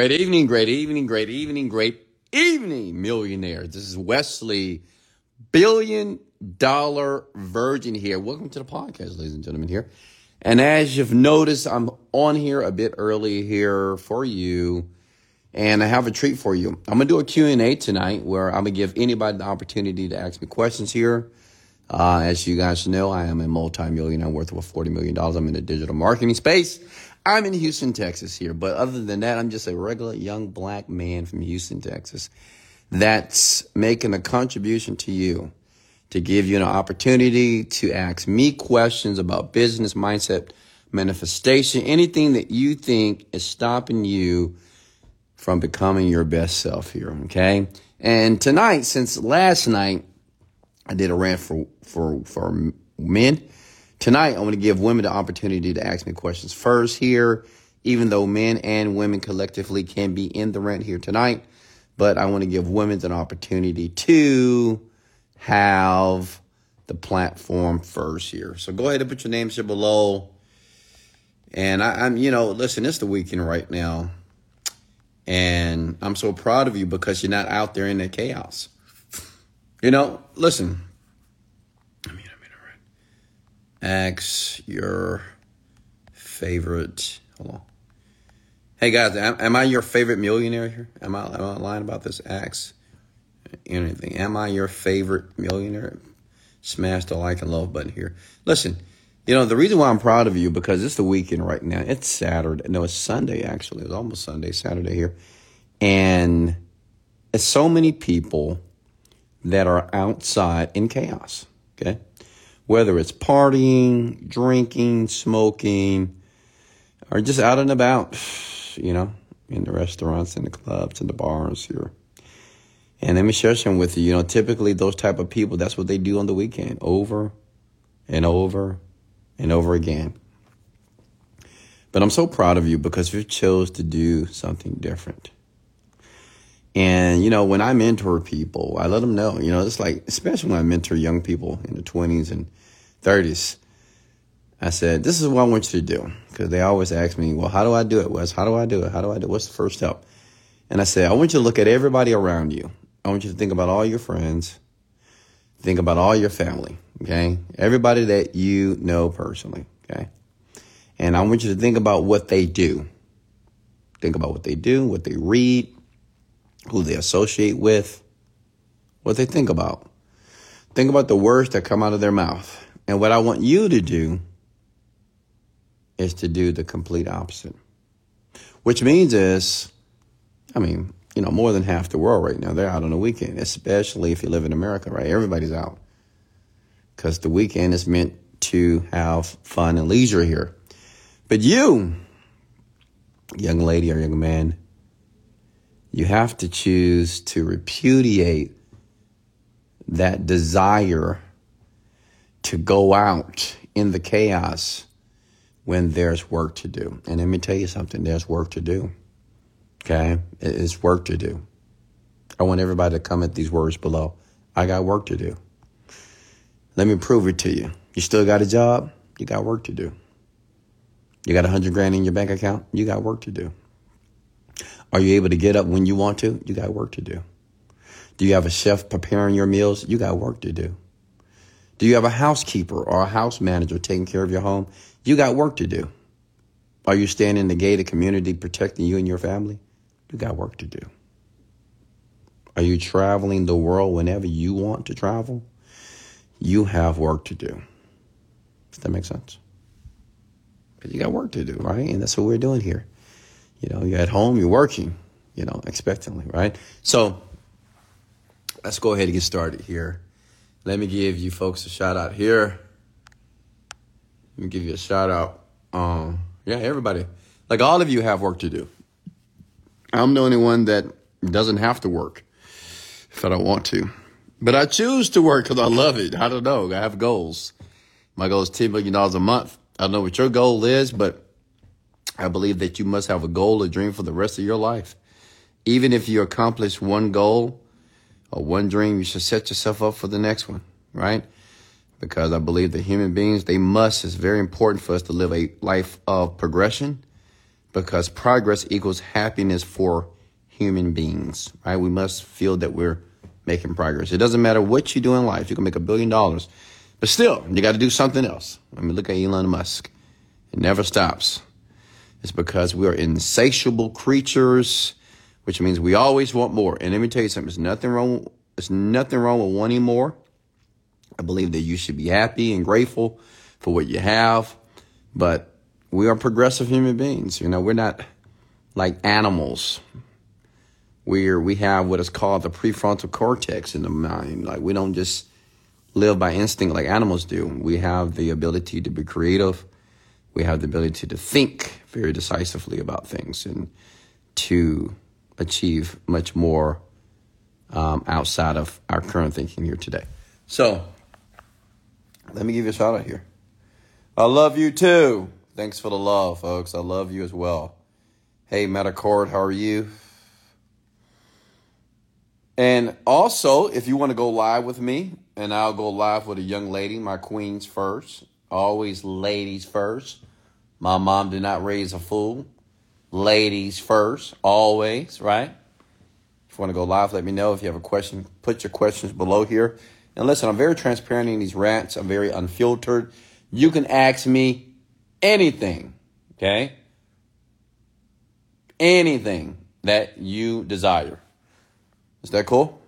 Great evening, great evening, great evening, great evening, millionaires. This is Wesley, billion dollar virgin here. Welcome to the podcast, ladies and gentlemen, here. And as you've noticed, I'm on here a bit early here for you. And I have a treat for you. I'm going to do a Q&A tonight where I'm going to give anybody the opportunity to ask me questions here. Uh, as you guys know, I am a multi-millionaire worth of $40 million. I'm in the digital marketing space. I'm in Houston, Texas here. But other than that, I'm just a regular young black man from Houston, Texas that's making a contribution to you to give you an opportunity to ask me questions about business, mindset, manifestation, anything that you think is stopping you from becoming your best self here. Okay. And tonight, since last night, I did a rant for, for, for men. Tonight, I want to give women the opportunity to ask me questions first here, even though men and women collectively can be in the rent here tonight. But I want to give women an opportunity to have the platform first here. So go ahead and put your names here below. And I, am you know, listen, it's the weekend right now. And I'm so proud of you because you're not out there in the chaos. You know, listen. I mean, I mean, all right. Ask your favorite. Hold on. Hey guys, am, am, I your favorite millionaire here? Am I, am I lying about this? Ask anything. Am I your favorite millionaire? Smash the like and love button here. Listen, you know, the reason why I'm proud of you because it's the weekend right now. It's Saturday. No, it's Sunday actually. It's almost Sunday, Saturday here. And it's so many people that are outside in chaos. Okay. Whether it's partying, drinking, smoking, or just out and about, you know, in the restaurants and the clubs and the bars here. And let me share some with you. You know, typically those type of people, that's what they do on the weekend, over and over and over again. But I'm so proud of you because you chose to do something different. And, you know, when I mentor people, I let them know, you know, it's like, especially when I mentor young people in the 20s and 30s, I said, this is what I want you to do. Because they always ask me, well, how do I do it, Wes? How do I do it? How do I do it? What's the first step? And I said, I want you to look at everybody around you. I want you to think about all your friends, think about all your family, okay? Everybody that you know personally, okay? And I want you to think about what they do. Think about what they do, what they read, who they associate with, what they think about. Think about the words that come out of their mouth. And what I want you to do is to do the complete opposite. Which means is, I mean, you know, more than half the world right now, they're out on the weekend, especially if you live in America, right? Everybody's out. Because the weekend is meant to have fun and leisure here. But you, young lady or young man, you have to choose to repudiate that desire to go out in the chaos when there's work to do. And let me tell you something there's work to do. Okay? It's work to do. I want everybody to comment these words below. I got work to do. Let me prove it to you. You still got a job? You got work to do. You got a hundred grand in your bank account? You got work to do. Are you able to get up when you want to? You got work to do. Do you have a chef preparing your meals? You got work to do. Do you have a housekeeper or a house manager taking care of your home? You got work to do. Are you standing in the gated community protecting you and your family? You got work to do. Are you traveling the world whenever you want to travel? You have work to do. Does that make sense? Because you got work to do, right? And that's what we're doing here. You know, you're at home, you're working, you know, expectantly, right? So let's go ahead and get started here. Let me give you folks a shout out here. Let me give you a shout out. Um, yeah, everybody. Like all of you have work to do. I'm the only one that doesn't have to work if I don't want to. But I choose to work because I love it. I don't know. I have goals. My goal is $10 million a month. I don't know what your goal is, but I believe that you must have a goal, a dream for the rest of your life. Even if you accomplish one goal or one dream, you should set yourself up for the next one, right? Because I believe that human beings, they must, it's very important for us to live a life of progression because progress equals happiness for human beings, right? We must feel that we're making progress. It doesn't matter what you do in life. You can make a billion dollars, but still, you got to do something else. I mean, look at Elon Musk. It never stops. It's because we are insatiable creatures, which means we always want more. And let me tell you something. There's nothing wrong. There's nothing wrong with wanting more. I believe that you should be happy and grateful for what you have, but we are progressive human beings. You know, we're not like animals. We're we have what is called the prefrontal cortex in the mind. Like we don't just live by instinct like animals do. We have the ability to be creative. We have the ability to think very decisively about things and to achieve much more um, outside of our current thinking here today. So, let me give you a shout out here. I love you too. Thanks for the love, folks. I love you as well. Hey, Metacord, how are you? And also, if you want to go live with me, and I'll go live with a young lady, my queens first. Always ladies first. My mom did not raise a fool. Ladies first, always, right? If you want to go live, let me know. If you have a question, put your questions below here. And listen, I'm very transparent in these rants. I'm very unfiltered. You can ask me anything, okay? Anything that you desire. Is that cool?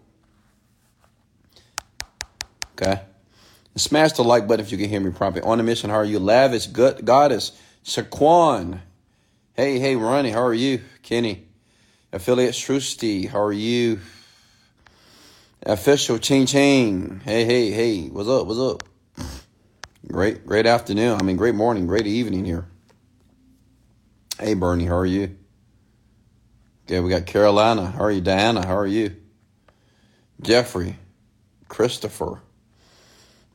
Okay. Smash the like button if you can hear me properly. On the mission, how are you? Lavish good goddess. Shaquan. Hey, hey, Ronnie, how are you? Kenny. Affiliate Shrusti, how are you? Official Ching Ching. Hey, hey, hey, what's up? What's up? Great, great afternoon. I mean, great morning, great evening here. Hey, Bernie, how are you? Okay, we got Carolina. How are you? Diana, how are you? Jeffrey, Christopher,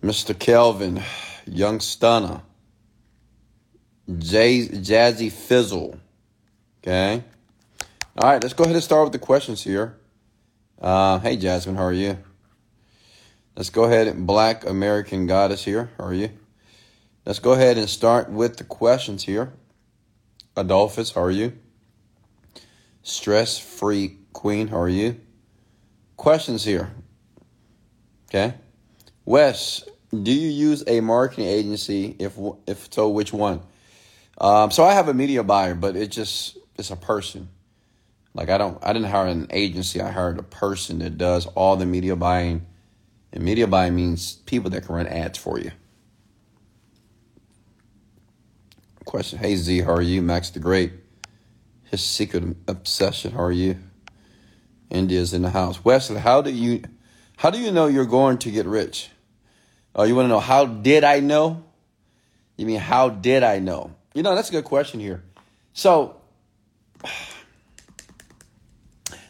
Mr. Kelvin, Young Stunner, Jay, Jazzy Fizzle. Okay. All right, let's go ahead and start with the questions here. Uh, hey, Jasmine, how are you? Let's go ahead and Black American Goddess here. How are you? Let's go ahead and start with the questions here. Adolphus, how are you? Stress Free Queen, how are you? Questions here. Okay. Wes, do you use a marketing agency? If if so, which one? Um, so I have a media buyer, but it just it's a person. Like I don't I didn't hire an agency. I hired a person that does all the media buying and media buying means people that can run ads for you. Question Hey Z, how are you? Max the Great. His secret obsession, how are you? India's in the house. Wesley, how do you how do you know you're going to get rich? Oh, you want to know how did I know? You mean how did I know? You know, that's a good question here. So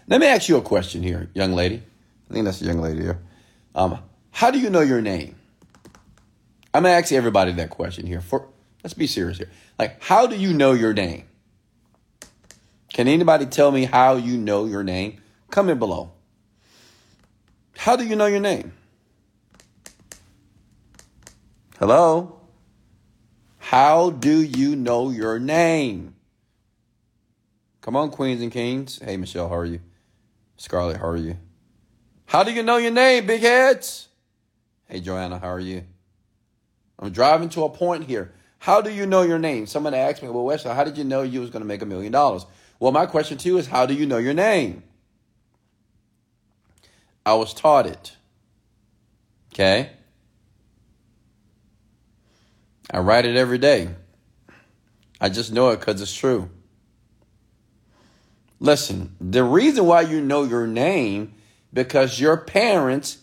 let me ask you a question here, young lady. I think that's a young lady here. Um, how do you know your name? I'm gonna ask everybody that question here. For let's be serious here. Like, how do you know your name? Can anybody tell me how you know your name? Comment below. How do you know your name? Hello? How do you know your name? Come on, queens and kings. Hey, Michelle, how are you? Scarlett, how are you? How do you know your name, big heads? Hey, Joanna, how are you? I'm driving to a point here. How do you know your name? Someone asked me, well, Wesley, how did you know you was going to make a million dollars? Well, my question to you is, how do you know your name? I was taught it. Okay? I write it every day. I just know it because it's true. Listen, the reason why you know your name because your parents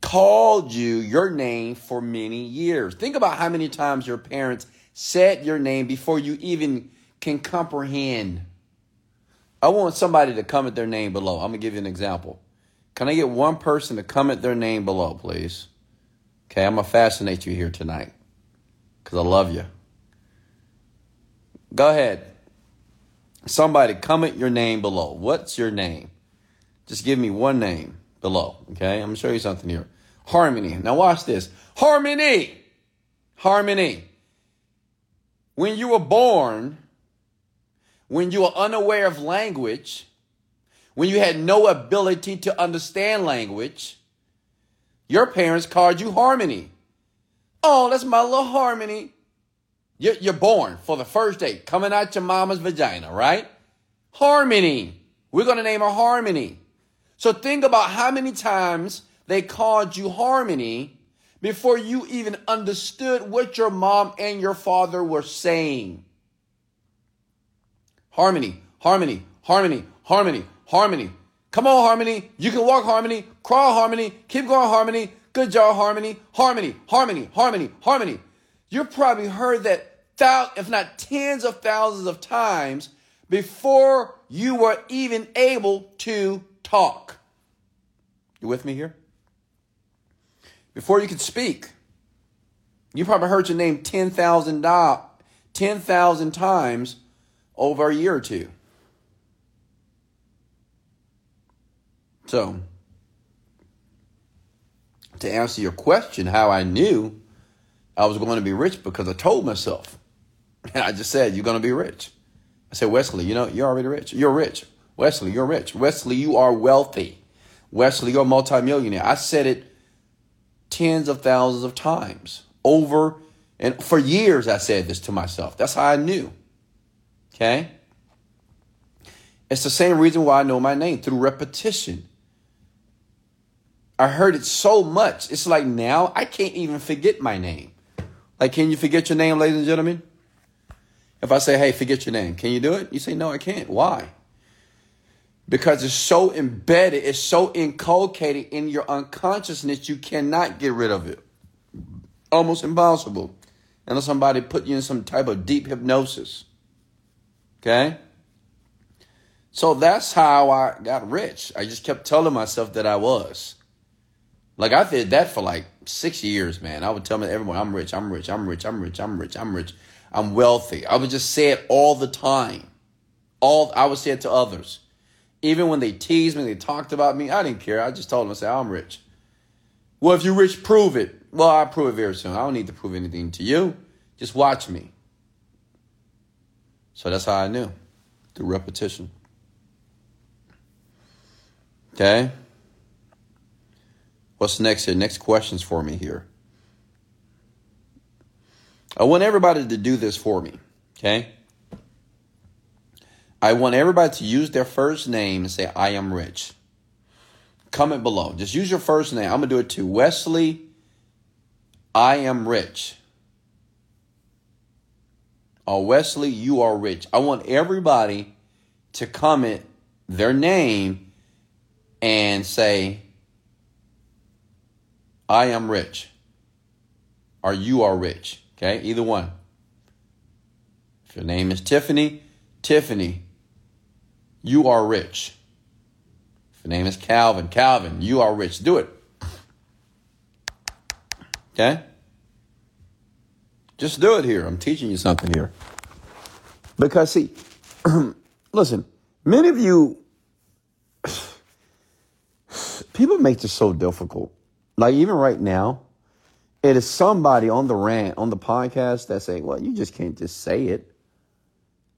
called you your name for many years. Think about how many times your parents said your name before you even can comprehend. I want somebody to comment their name below. I'm going to give you an example. Can I get one person to comment their name below, please? Okay, I'm going to fascinate you here tonight because I love you. Go ahead. Somebody comment your name below. What's your name? Just give me one name below. Okay, I'm gonna show you something here. Harmony. Now watch this. Harmony. Harmony. When you were born, when you were unaware of language, when you had no ability to understand language, your parents called you Harmony. Oh, that's my little Harmony. You're, you're born for the first day, coming out your mama's vagina, right? Harmony. We're going to name her Harmony. So think about how many times they called you Harmony before you even understood what your mom and your father were saying. Harmony, harmony, harmony, harmony, harmony. Come on, harmony. You can walk harmony, crawl harmony, keep going harmony. Good job, harmony, harmony, harmony, harmony, harmony. You probably heard that, thou- if not tens of thousands of times before you were even able to talk. You with me here? Before you could speak, you probably heard your name 10,000 10, times over a year or two. So, to answer your question, how I knew I was going to be rich because I told myself. And I just said, You're going to be rich. I said, Wesley, you know, you're already rich. You're rich. Wesley, you're rich. Wesley, you are wealthy. Wesley, you're a multimillionaire. I said it tens of thousands of times over and for years I said this to myself. That's how I knew. Okay? It's the same reason why I know my name through repetition. I heard it so much. It's like now I can't even forget my name. Like, can you forget your name, ladies and gentlemen? If I say, hey, forget your name, can you do it? You say, no, I can't. Why? Because it's so embedded, it's so inculcated in your unconsciousness, you cannot get rid of it. Almost impossible. Unless somebody put you in some type of deep hypnosis. Okay? So that's how I got rich. I just kept telling myself that I was. Like I did that for like six years, man. I would tell everyone, I'm rich, I'm rich, I'm rich, I'm rich, I'm rich, I'm rich, I'm wealthy. I would just say it all the time. All I would say it to others. Even when they teased me, they talked about me, I didn't care. I just told them, I said, I'm rich. Well, if you're rich, prove it. Well, I'll prove it very soon. I don't need to prove anything to you. Just watch me. So that's how I knew through repetition. Okay? What's next here? Next questions for me here. I want everybody to do this for me. Okay? I want everybody to use their first name and say, I am rich. Comment below. Just use your first name. I'm going to do it too. Wesley, I am rich. Oh, Wesley, you are rich. I want everybody to comment their name and say, I am rich. Or you are rich. Okay, either one. If your name is Tiffany, Tiffany, you are rich. If your name is Calvin, Calvin, you are rich. Do it. Okay? Just do it here. I'm teaching you something here. Because, see, listen, many of you, people make this so difficult. Like, even right now, it is somebody on the rant, on the podcast that's saying, well, you just can't just say it.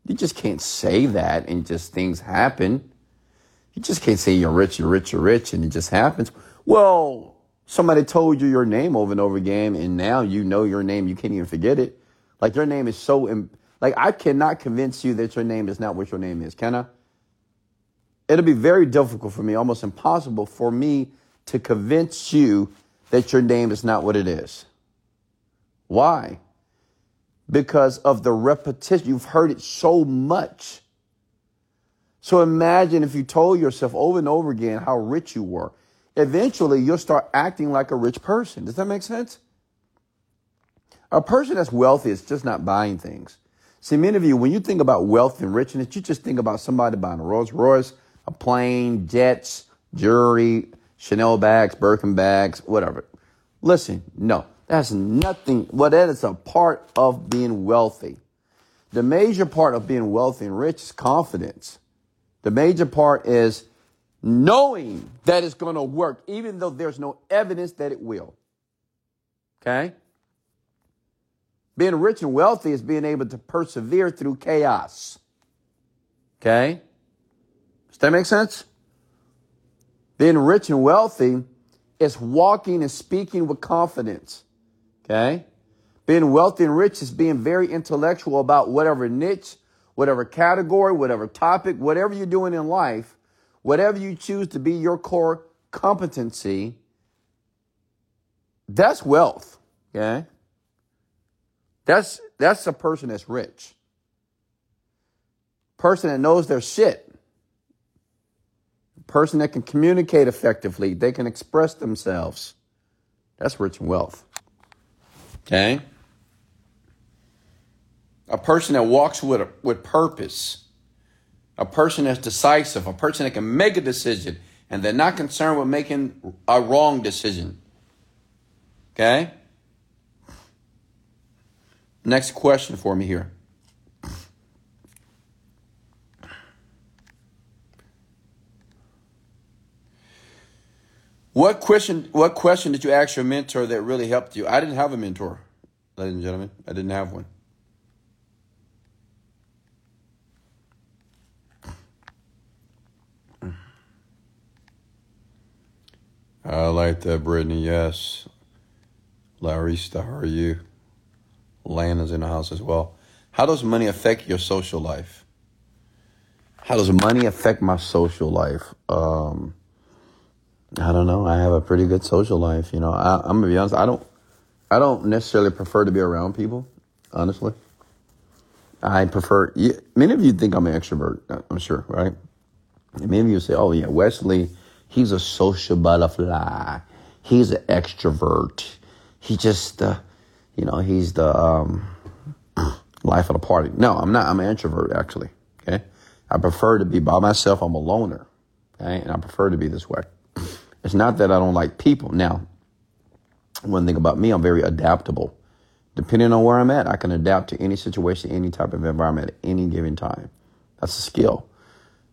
You just can't say that and just things happen. You just can't say you're rich, you're rich, you're rich, and it just happens. Well, Somebody told you your name over and over again, and now you know your name. You can't even forget it. Like your name is so, like I cannot convince you that your name is not what your name is. Can I? It'll be very difficult for me, almost impossible for me to convince you that your name is not what it is. Why? Because of the repetition. You've heard it so much. So imagine if you told yourself over and over again how rich you were eventually you'll start acting like a rich person. Does that make sense? A person that's wealthy is just not buying things. See, many of you, when you think about wealth and richness, you just think about somebody buying a Rolls Royce, a plane, jets, jewelry, Chanel bags, Birkin bags, whatever. Listen, no, that's nothing. Well, that is a part of being wealthy. The major part of being wealthy and rich is confidence. The major part is knowing that it's going to work, even though there's no evidence that it will. Okay? Being rich and wealthy is being able to persevere through chaos. Okay? Does that make sense? Being rich and wealthy is walking and speaking with confidence. Okay? Being wealthy and rich is being very intellectual about whatever niche, whatever category, whatever topic, whatever you're doing in life, whatever you choose to be your core competency. That's wealth. Okay? That's that's a person that's rich. Person that knows their shit. Person that can communicate effectively. They can express themselves. That's rich in wealth. Okay? A person that walks with, a, with purpose. A person that's decisive. A person that can make a decision and they're not concerned with making a wrong decision. Okay? Next question for me here. What question what question did you ask your mentor that really helped you? I didn't have a mentor, ladies and gentlemen. I didn't have one. I like that, Brittany. Yes. Larissa, how are you? Lana's in the house as well. How does money affect your social life? How does money affect my social life? Um, I don't know. I have a pretty good social life. You know, I, I'm gonna be honest. I don't, I don't necessarily prefer to be around people. Honestly, I prefer. Many of you think I'm an extrovert. I'm sure, right? And many of you say, "Oh yeah, Wesley, he's a social butterfly. He's an extrovert. He just, uh, you know, he's the um, life of the party." No, I'm not. I'm an introvert actually. Okay, I prefer to be by myself. I'm a loner. Okay, and I prefer to be this way. It's not that I don't like people. Now, one thing about me, I'm very adaptable. Depending on where I'm at, I can adapt to any situation, any type of environment at any given time. That's a skill.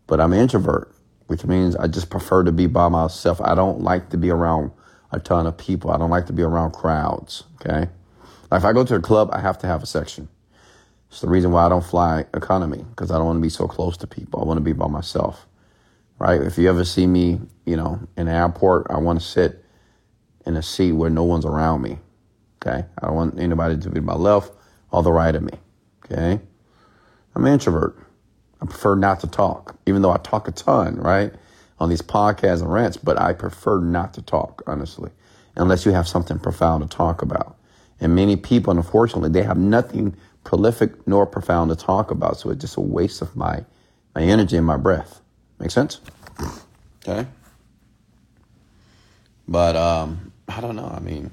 But I'm an introvert, which means I just prefer to be by myself. I don't like to be around a ton of people. I don't like to be around crowds. Okay. Like if I go to a club, I have to have a section. It's the reason why I don't fly economy because I don't want to be so close to people. I want to be by myself right? If you ever see me, you know, in the airport, I want to sit in a seat where no one's around me. Okay. I don't want anybody to be to my left or the right of me. Okay. I'm an introvert. I prefer not to talk, even though I talk a ton, right? On these podcasts and rants, but I prefer not to talk, honestly, unless you have something profound to talk about. And many people, unfortunately, they have nothing prolific nor profound to talk about. So it's just a waste of my, my energy and my breath. Make sense? Okay. But um, I don't know. I mean,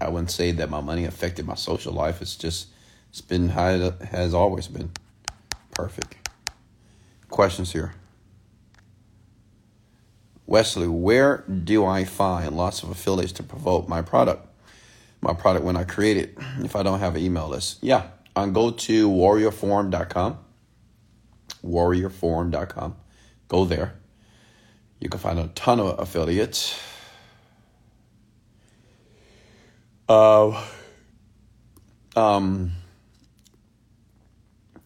I wouldn't say that my money affected my social life. It's just it's been how it has always been. Perfect. Questions here. Wesley, where do I find lots of affiliates to promote my product? My product when I create it, if I don't have an email list. Yeah, on go to warriorforum.com. Warriorforum.com. Go there. You can find a ton of affiliates. Uh, um,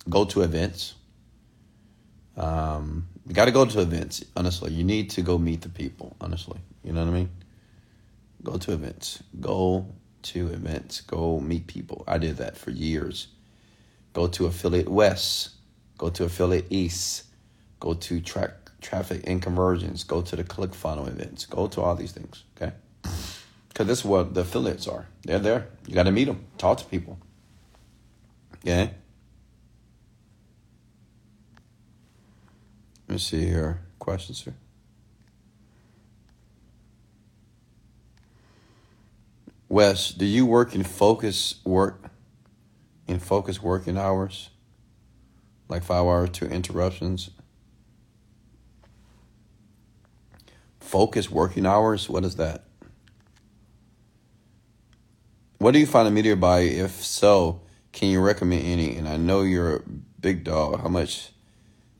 go to events. Um, you got to go to events. Honestly, you need to go meet the people. Honestly, you know what I mean. Go to events. Go to events. Go meet people. I did that for years. Go to affiliate West. Go to affiliate East go to track traffic and conversions, go to the click funnel events, go to all these things, okay? Because this is what the affiliates are. They're there. You got to meet them, talk to people. Okay? Let me see here. Questions here. Wes, do you work in focus work in focus working hours? Like five hours to interruptions? Focused working hours? What is that? What do you find a media by? If so, can you recommend any? And I know you're a big dog. How much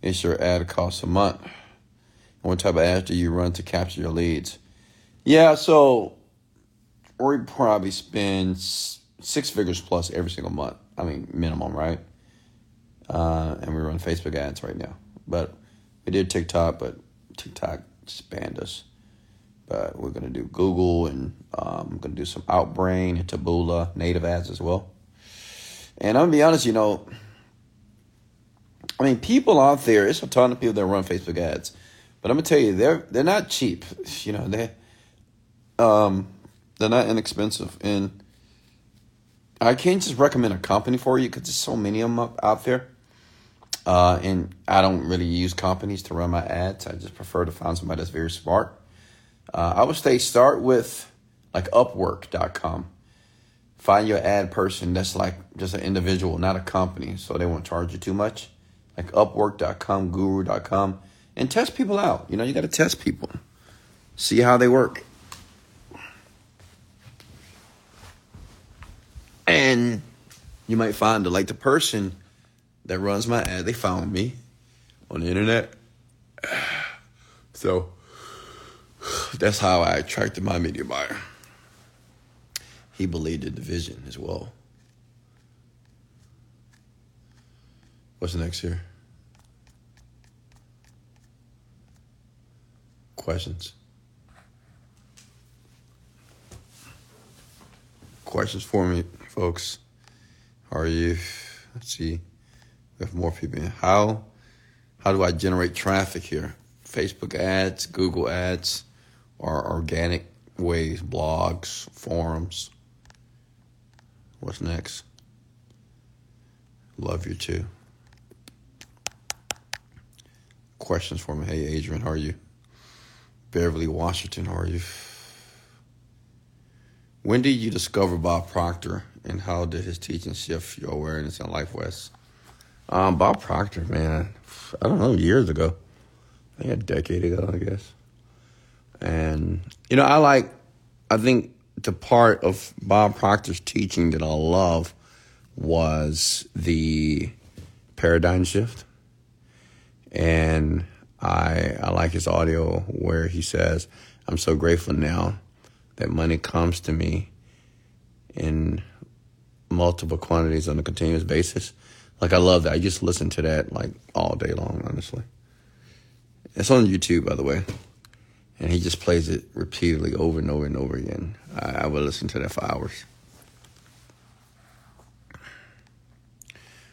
is your ad cost a month? And what type of ads do you run to capture your leads? Yeah, so we probably spend six figures plus every single month. I mean, minimum, right? Uh, and we run Facebook ads right now. but we did TikTok, but TikTok banned us. But we're gonna do Google and um, I'm gonna do some Outbrain and Taboola native ads as well. And I'm gonna be honest, you know, I mean, people out there, it's a ton of people that run Facebook ads, but I'm gonna tell you, they're they're not cheap. You know, they um they're not inexpensive, and I can't just recommend a company for you because there's so many of them out there. Uh, and I don't really use companies to run my ads. I just prefer to find somebody that's very smart. Uh, I would say start with like Upwork.com. Find your ad person that's like just an individual, not a company, so they won't charge you too much. Like Upwork.com, Guru.com, and test people out. You know, you got to test people, see how they work. And you might find that, like, the person that runs my ad, they found me on the internet. So that's how I attracted my media buyer. He believed in the vision as well. What's next here? Questions? Questions for me, folks. How are you? Let's see. We have more people. How how do I generate traffic here? Facebook ads, Google ads, or organic ways, blogs, forums. What's next? Love you too. Questions for me. Hey Adrian, how are you? Beverly Washington, how are you? When did you discover Bob Proctor and how did his teaching shift your awareness in Life Wes? Um, Bob Proctor, man, I don't know, years ago. I think a decade ago, I guess. And, you know, I like, I think the part of Bob Proctor's teaching that I love was the paradigm shift. And I, I like his audio where he says, I'm so grateful now that money comes to me in multiple quantities on a continuous basis like I love that. I just listen to that like all day long, honestly. It's on YouTube, by the way. And he just plays it repeatedly over and over and over again. I, I would listen to that for hours.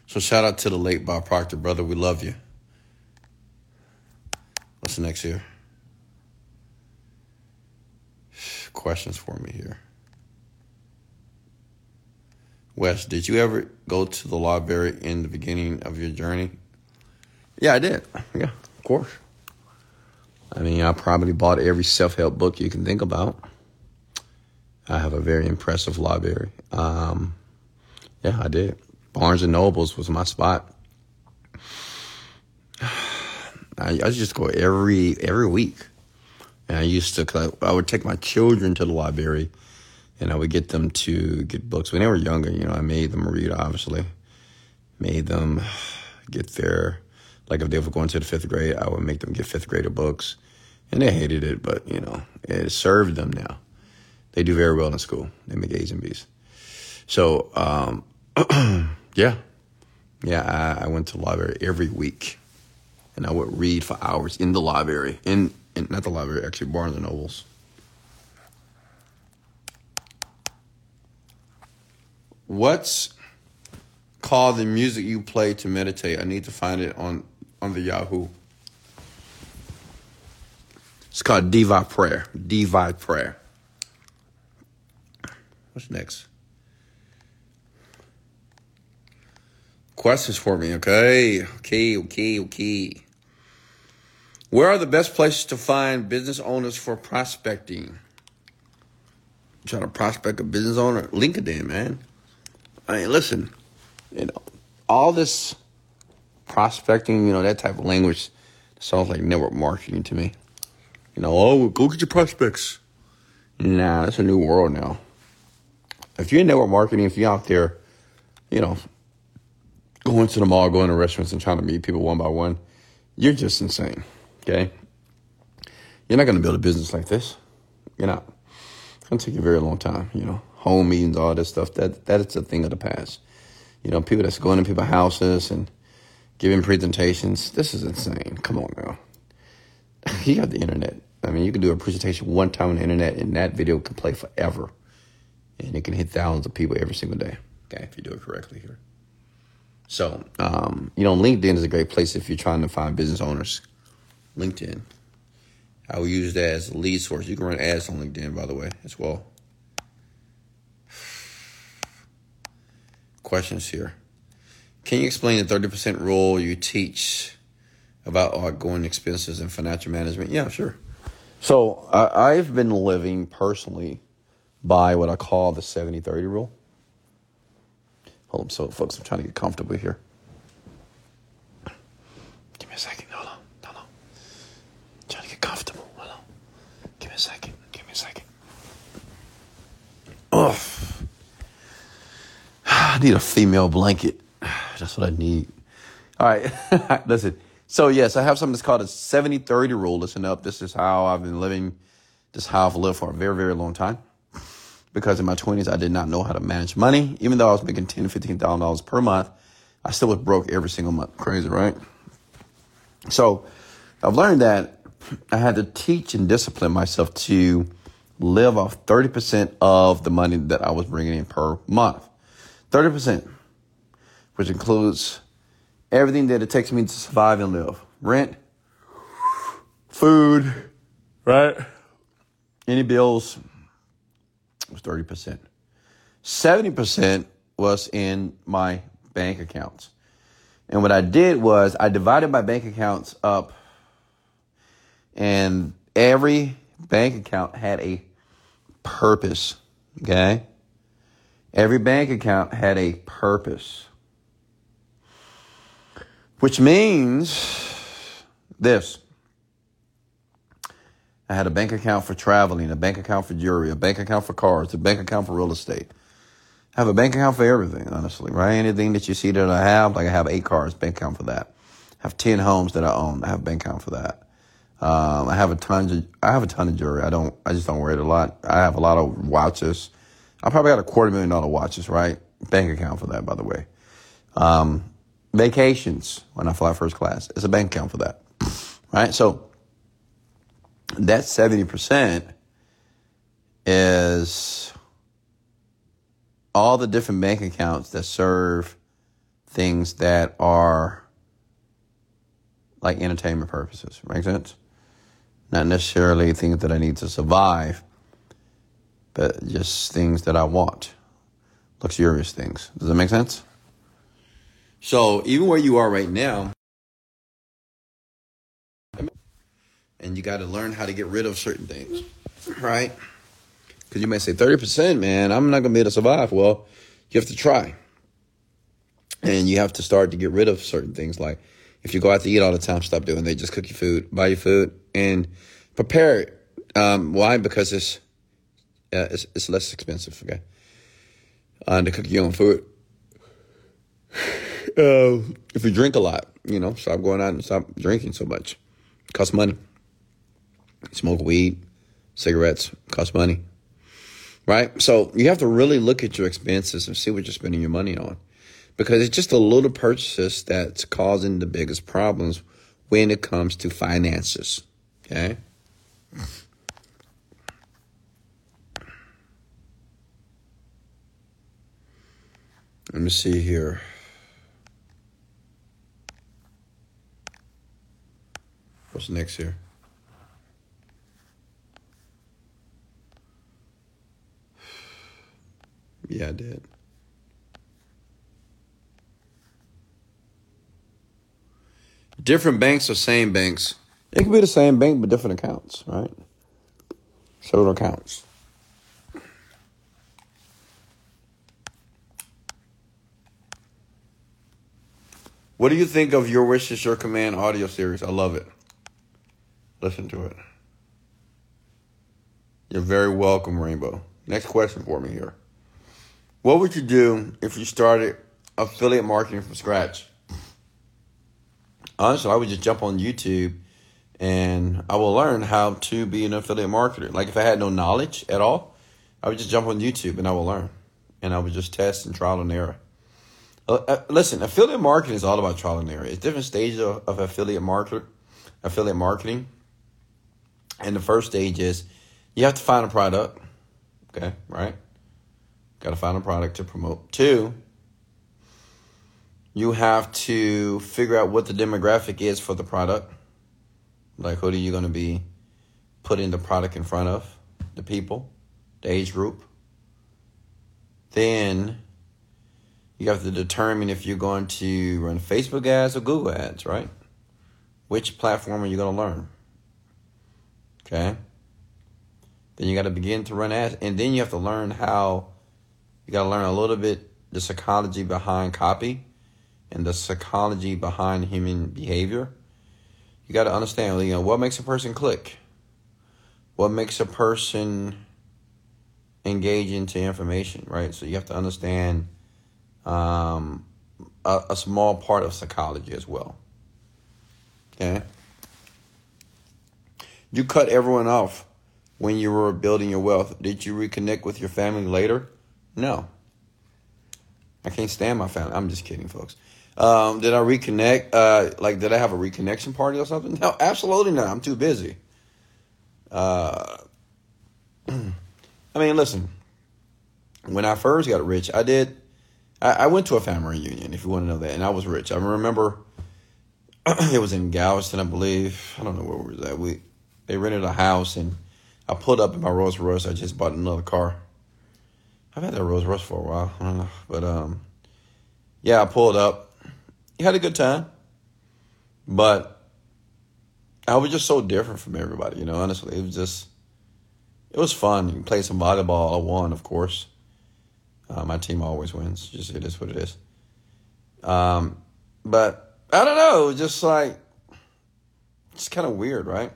So shout out to the late Bob Proctor, brother. We love you. What's next here? Questions for me here. Wes, did you ever go to the library in the beginning of your journey? Yeah, I did. Yeah, of course. I mean, I probably bought every self help book you can think about. I have a very impressive library. Um, yeah, I did. Barnes and Nobles was my spot. I, I just go every every week. And I used to, I would take my children to the library and I would get them to get books when they were younger. You know, I made them read, obviously, made them get their like if they were going to the fifth grade, I would make them get fifth grader books, and they hated it, but you know, it served them now. They do very well in school. They make A's and B's. So, um, yeah, yeah, I, I, went to the library every week, and I would read for hours in the library, in, in not the library, actually Barnes and Nobles. What's called the music you play to meditate? I need to find it on on the Yahoo. It's called Deva Premal. Deva Premal. What's next? Questions for me, okay? Okay, okay, okay. Where are the best places to find business owners for prospecting? trying to prospect a business owner? LinkedIn, man. I mean, listen, you know, all this prospecting, you know, that type of language sounds like network marketing to me. You know, oh, go get your prospects. Nah, it's a new world now. If you're in network marketing, if you're out there, you know, going to the mall, going to restaurants, and trying to meet people one by one, you're just insane. Okay? You're not going to build a business like this. You're not. It's going to take you a very long time, you know home meetings, all this stuff, that that is a thing of the past. You know, people that's going to people's houses and giving presentations. This is insane. Come on now. you got the internet. I mean, you can do a presentation one time on the internet, and that video can play forever, and it can hit thousands of people every single day. Okay, if you do it correctly here. So, um, you know, LinkedIn is a great place if you're trying to find business owners. LinkedIn. I will use that as a lead source. You can run ads on LinkedIn, by the way, as well. Questions here. Can you explain the 30% rule you teach about uh, outgoing expenses and financial management? Yeah, sure. So I've been living personally by what I call the 70 30 rule. Hold on, so folks, I'm trying to get comfortable here. Give me a second. Hold on. Hold on. I'm trying to get comfortable. Hold on. Give me a second. Give me a second. Oh. I need a female blanket. That's what I need. All right. Listen. So, yes, I have something that's called a 70 30 rule. Listen up. This is how I've been living. This is how I've lived for a very, very long time because in my 20s I did not know how to manage money. Even though I was making ten, fifteen thousand dollars per month, I still was broke every single month. Crazy, right? So I've learned that I had to teach and discipline myself to live off 30% of the money that I was bringing in per month. 30%, which includes everything that it takes me to survive and live rent, food, right? Any bills, was 30%. 70% was in my bank accounts. And what I did was I divided my bank accounts up, and every bank account had a purpose. Okay? Every bank account had a purpose. Which means this I had a bank account for traveling, a bank account for jewelry, a bank account for cars, a bank account for real estate. I have a bank account for everything, honestly, right? Anything that you see that I have, like I have eight cars, bank account for that. I have ten homes that I own, I have a bank account for that. Um, I have a ton of I have a ton of jewelry. I don't I just don't wear it a lot. I have a lot of watches. I probably got a quarter million dollar watches, right? Bank account for that, by the way. Um, vacations when I fly first class, it's a bank account for that, right? So that 70% is all the different bank accounts that serve things that are like entertainment purposes. Make sense? Not necessarily things that I need to survive, but just things that I want. Luxurious things. Does that make sense? So even where you are right now, and you got to learn how to get rid of certain things, right? Because you may say 30%, man, I'm not going to be able to survive. Well, you have to try. And you have to start to get rid of certain things. Like if you go out to eat all the time, stop doing that. Just cook your food, buy your food, and prepare it. Um, why? Because it's, uh, it's, it's less expensive, okay? And to cook your own food. Uh, if you drink a lot, you know, stop going out and stop drinking so much. It costs money smoke weed, cigarettes, cost money. Right? So you have to really look at your expenses and see what you're spending your money on. Because it's just a little purchases that's causing the biggest problems when it comes to finances. Okay? Let me see here. What's next here? Yeah, I did. Different banks or same banks. It could be the same bank but different accounts, right? Several accounts. What do you think of Your Wish is Your Command audio series? I love it. Listen to it. You're very welcome, Rainbow. Next question for me here. What would you do if you started affiliate marketing from scratch? Honestly, I would just jump on YouTube and I will learn how to be an affiliate marketer. Like if I had no knowledge at all, I would just jump on YouTube and I will learn. And I would just test and trial and error. Uh, uh, listen, affiliate marketing is all about trial and error. It's different stages of, of affiliate market, affiliate marketing. And the first stage is you have to find a product. Okay, right? Got to find a product to promote. Two, you have to figure out what the demographic is for the product. Like, who are you going to be putting the product in front of? The people, the age group. Then you have to determine if you're going to run Facebook ads or Google ads, right? Which platform are you going to learn? Okay. Then you got to begin to run ads, and then you have to learn how. You got to learn a little bit the psychology behind copy, and the psychology behind human behavior. You got to understand, you know, what makes a person click. What makes a person engage into information, right? So you have to understand um, a, a small part of psychology as well. Okay. You cut everyone off when you were building your wealth. Did you reconnect with your family later? No. I can't stand my family. I'm just kidding, folks. Um, did I reconnect? Uh, like, did I have a reconnection party or something? No, absolutely not. I'm too busy. Uh, I mean, listen. When I first got rich, I did. I, I went to a family reunion, if you want to know that, and I was rich. I remember it was in Galveston, I believe. I don't know where we was at. We they rented a house, and I pulled up in my Rolls Royce. I just bought another car. I've had that Rolls Royce for a while. I don't know, but um, yeah, I pulled up. You had a good time, but I was just so different from everybody. You know, honestly, it was just it was fun. You play some volleyball. I won, of course. Uh, my team always wins. Just it is what it is. Um, but I don't know. Just like it's kind of weird, right?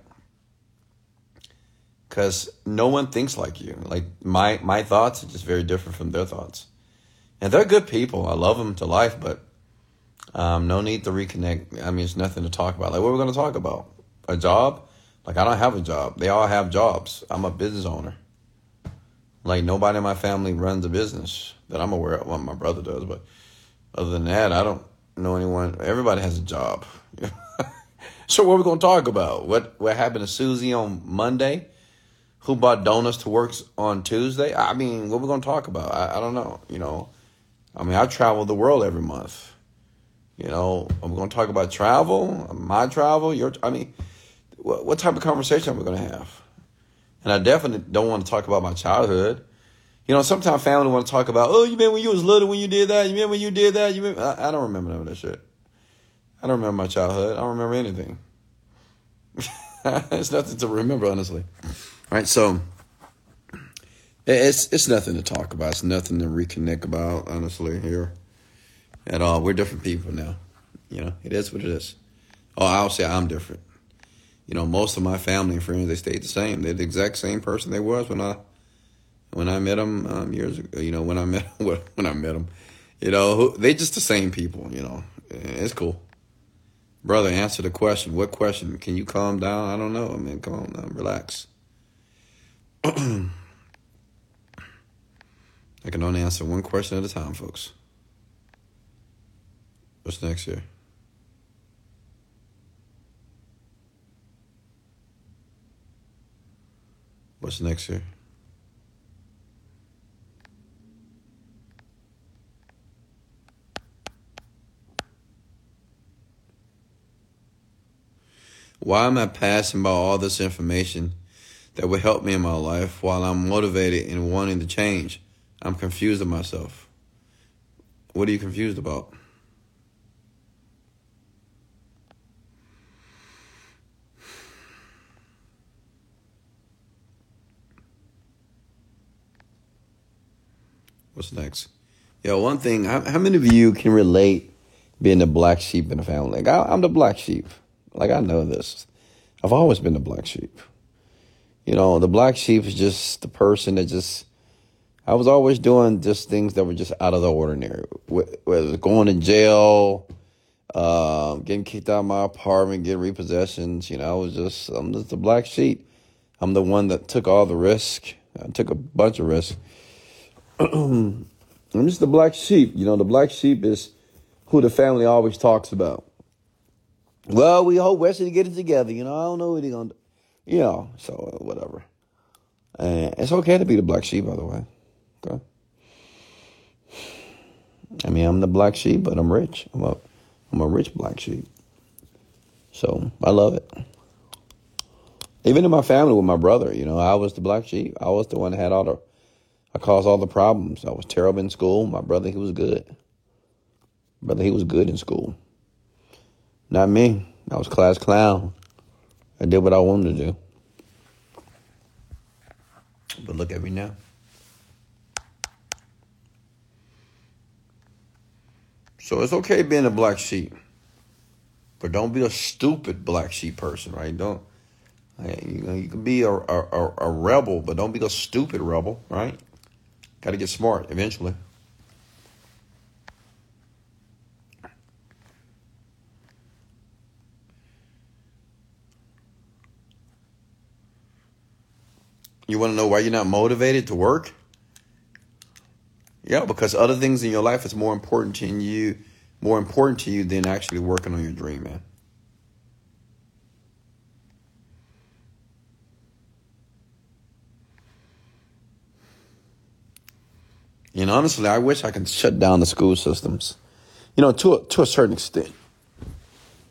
Because no one thinks like you. Like my my thoughts are just very different from their thoughts, and they're good people. I love them to life, but um, no need to reconnect. I mean, it's nothing to talk about. Like what are we going to talk about? A job? Like I don't have a job. They all have jobs. I'm a business owner. Like nobody in my family runs a business that I'm aware of. Well, my brother does, but other than that, I don't know anyone. Everybody has a job. so what are we to talk about? What what happened to Susie on Monday? Who bought donuts to work on Tuesday? I mean, what are we to talk about? I, I don't know. You know, I mean, I travel the world every month. You know, I'm going to talk about travel, my travel. Your, I mean, what, what type of conversation are we going to have? And I definitely don't want to talk about my childhood. You know, sometimes family want to talk about, oh, you remember when you was little when you did that? You remember when you did that? You remember? I, I don't remember none of that shit. I don't remember my childhood. I don't remember anything. it's nothing to remember, honestly. All right, so it's it's nothing to talk about. It's nothing to reconnect about, honestly, here at all. We're different people now. You know, it is what it is. Oh, I'll say I'm different you know, most of my family and friends they stayed the same. They're the exact same person they was when I when I met them um, years ago. You know, when I met when I met them, you know, they just the same people. You know, it's cool. Brother, answer the question. What question? Can you calm down? I don't know. I mean, on, now, relax. I can only answer one question at a time, folks. What's next here? What's next here? Why am I passing by all this information that will help me in my life while I'm motivated and wanting to change? I'm confused of myself. What are you confused about? What's next? Yo, one thing. How, how many of you can relate being the black sheep in the family? Like I, I'm the black sheep. Like I know this. I've always been the black sheep. You know, the black sheep is just the person that just. I was always doing just things that were just out of the ordinary. Whether going to jail, uh, getting kicked out of my apartment, getting repossessions. You know, I was just I'm just the black sheep. I'm the one that took all the risk. I took a bunch of risks. I'm just the black sheep. You know, the black sheep is who the family always talks about. Well, we hope Wesley to get it together. You know, I don't know what he's gonna do. You know, so uh, whatever. And it's okay to be the black sheep, by the way. Okay. I mean, I'm the black sheep, but I'm rich. I'm a, I'm a rich black sheep. So I love it. Even in my family with my brother, you know, I was the black sheep. I was the one that had all the, I caused all the problems. I was terrible in school. My brother, he was good. Brother, he was good in school. Not me. I was class clown. I did what I wanted to do. But look at me now. So it's okay being a black sheep, but don't be a stupid black sheep person, right? Don't you can be a, a, a rebel, but don't be a stupid rebel, right? Got to get smart eventually. You want to know why you're not motivated to work? Yeah, because other things in your life is more important to you, more important to you than actually working on your dream, man. And honestly, I wish I could shut down the school systems, you know, to a, to a certain extent.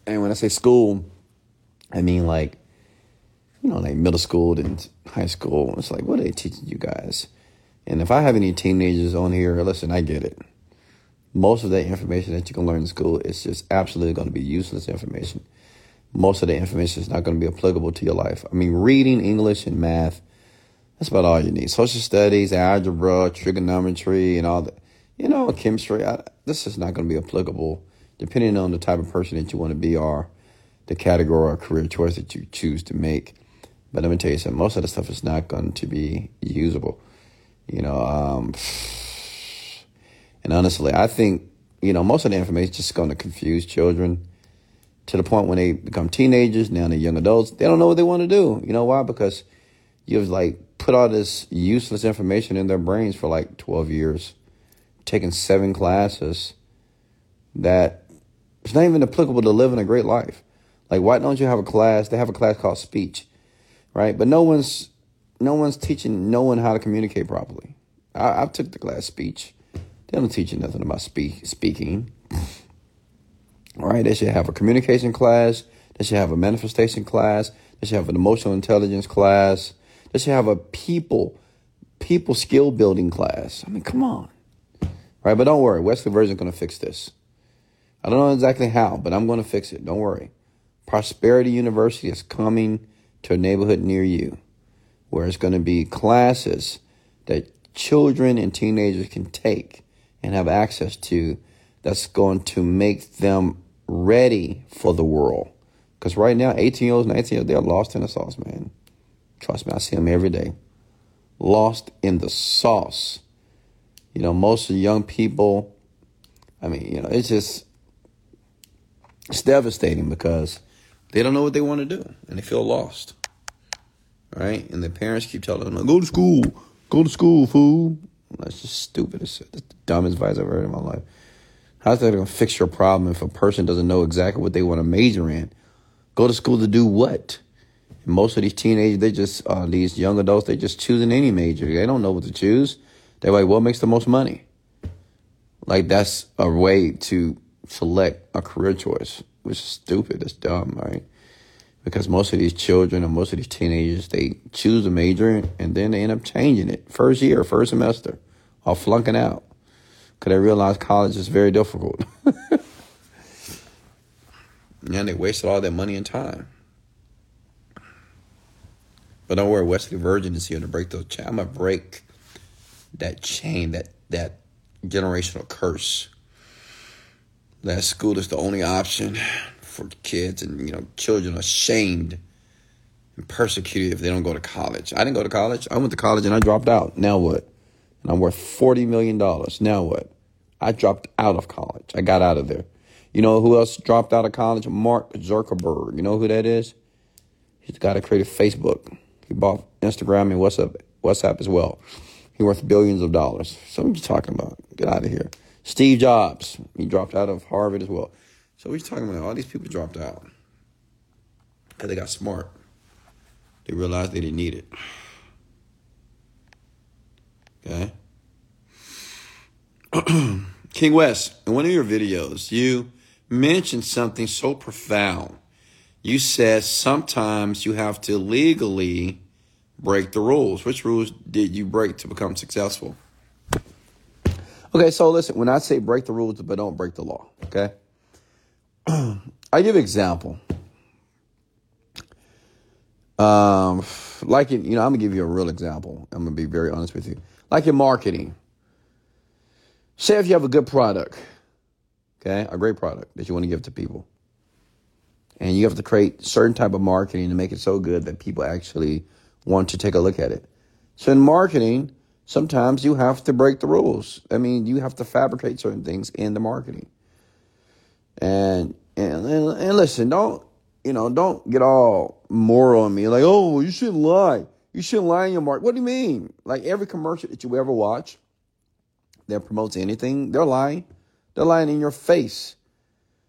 And when I say school, I mean like you know, like middle school and high school. It's like, what are they teaching you guys? And if I have any teenagers on here, listen, I get it. Most of the information that you can learn in school is just absolutely going to be useless information. Most of the information is not going to be applicable to your life. I mean, reading English and math, that's about all you need. Social studies, algebra, trigonometry, and all that, you know, chemistry, I, this is not going to be applicable depending on the type of person that you want to be or the category or career choice that you choose to make. But let me tell you something, most of the stuff is not going to be usable. You know, um, and honestly, I think, you know, most of the information is just going to confuse children to the point when they become teenagers, now they're young adults, they don't know what they want to do. You know why? Because you've like put all this useless information in their brains for like 12 years, taking seven classes that it's not even applicable to living a great life. Like, why don't you have a class? They have a class called speech right? But no one's no one's teaching no one how to communicate properly. I, I took the class speech. They don't teach you nothing about speak speaking. All right, they should have a communication class. They should have a manifestation class. They should have an emotional intelligence class. Should have a people people skill building class. I mean, come on. Right, but don't worry. Wesley Virgin's going to fix this. I don't know exactly how, but I'm going to fix it. Don't worry. Prosperity University is coming to a neighborhood near you where it's going to be classes that children and teenagers can take and have access to that's going to make them ready for the world. Because right now, 18 year olds, 19 year olds, they're lost in the sauce, man. Trust me, I see them every day. Lost in the sauce. You know, most of the young people, I mean, you know, it's just, it's devastating because they don't know what they want to do and they feel lost. Right? And the parents keep telling them, go to school, go to school, fool. That's just stupid. That's the dumbest advice I've heard in my life. How's that going to fix your problem if a person doesn't know exactly what they want to major in? Go to school to do what? Most of these teenagers, they just, uh, these young adults, they just choosing any major. They don't know what to choose. They're like, what makes the most money? Like, that's a way to select a career choice which is stupid. It's dumb, right? Because most of these children and most of these teenagers, they choose a major and then they end up changing it first year, first semester, or flunking out because they realize college is very difficult. and they wasted all their money and time. But don't worry, Wesley Virgin is here to break those chains. I'm gonna break that chain, that that generational curse that school is the only option for kids and you know children are shamed and persecuted if they don't go to college. I didn't go to college. I went to college and I dropped out. Now what? And I'm worth forty million dollars. Now what? I dropped out of college. I got out of there. You know who else dropped out of college? Mark Zuckerberg. You know who that is? He's the guy that created Facebook. He bought Instagram and WhatsApp, WhatsApp as well. He worth billions of dollars. So what are you talking about? Get out of here. Steve Jobs, he dropped out of Harvard as well. So we're you talking about all these people dropped out because they got smart. They realized they didn't need it. Okay. King West, in one of your videos, you mentioned something so profound. You said sometimes you have to legally break the rules. Which rules did you break to become successful? Okay, so listen, when I say break the rules, but don't break the law, okay? I give example. Um, like in, you know, I'm gonna give you a real example. I'm gonna be very honest with you. Like in marketing, say if you have a good product, okay, a great product that you want to give to people, and you have to create certain type of marketing to make it so good that people actually want to take a look at it. So in marketing, sometimes you have to break the rules. I mean, you have to fabricate certain things in the marketing. And and and, and listen, don't you know, don't get all moral on me like, oh, you shouldn't lie. You shouldn't lie in your market. What do you mean? Like every commercial that you ever watch that promotes anything, they're lying. They're lying in your face.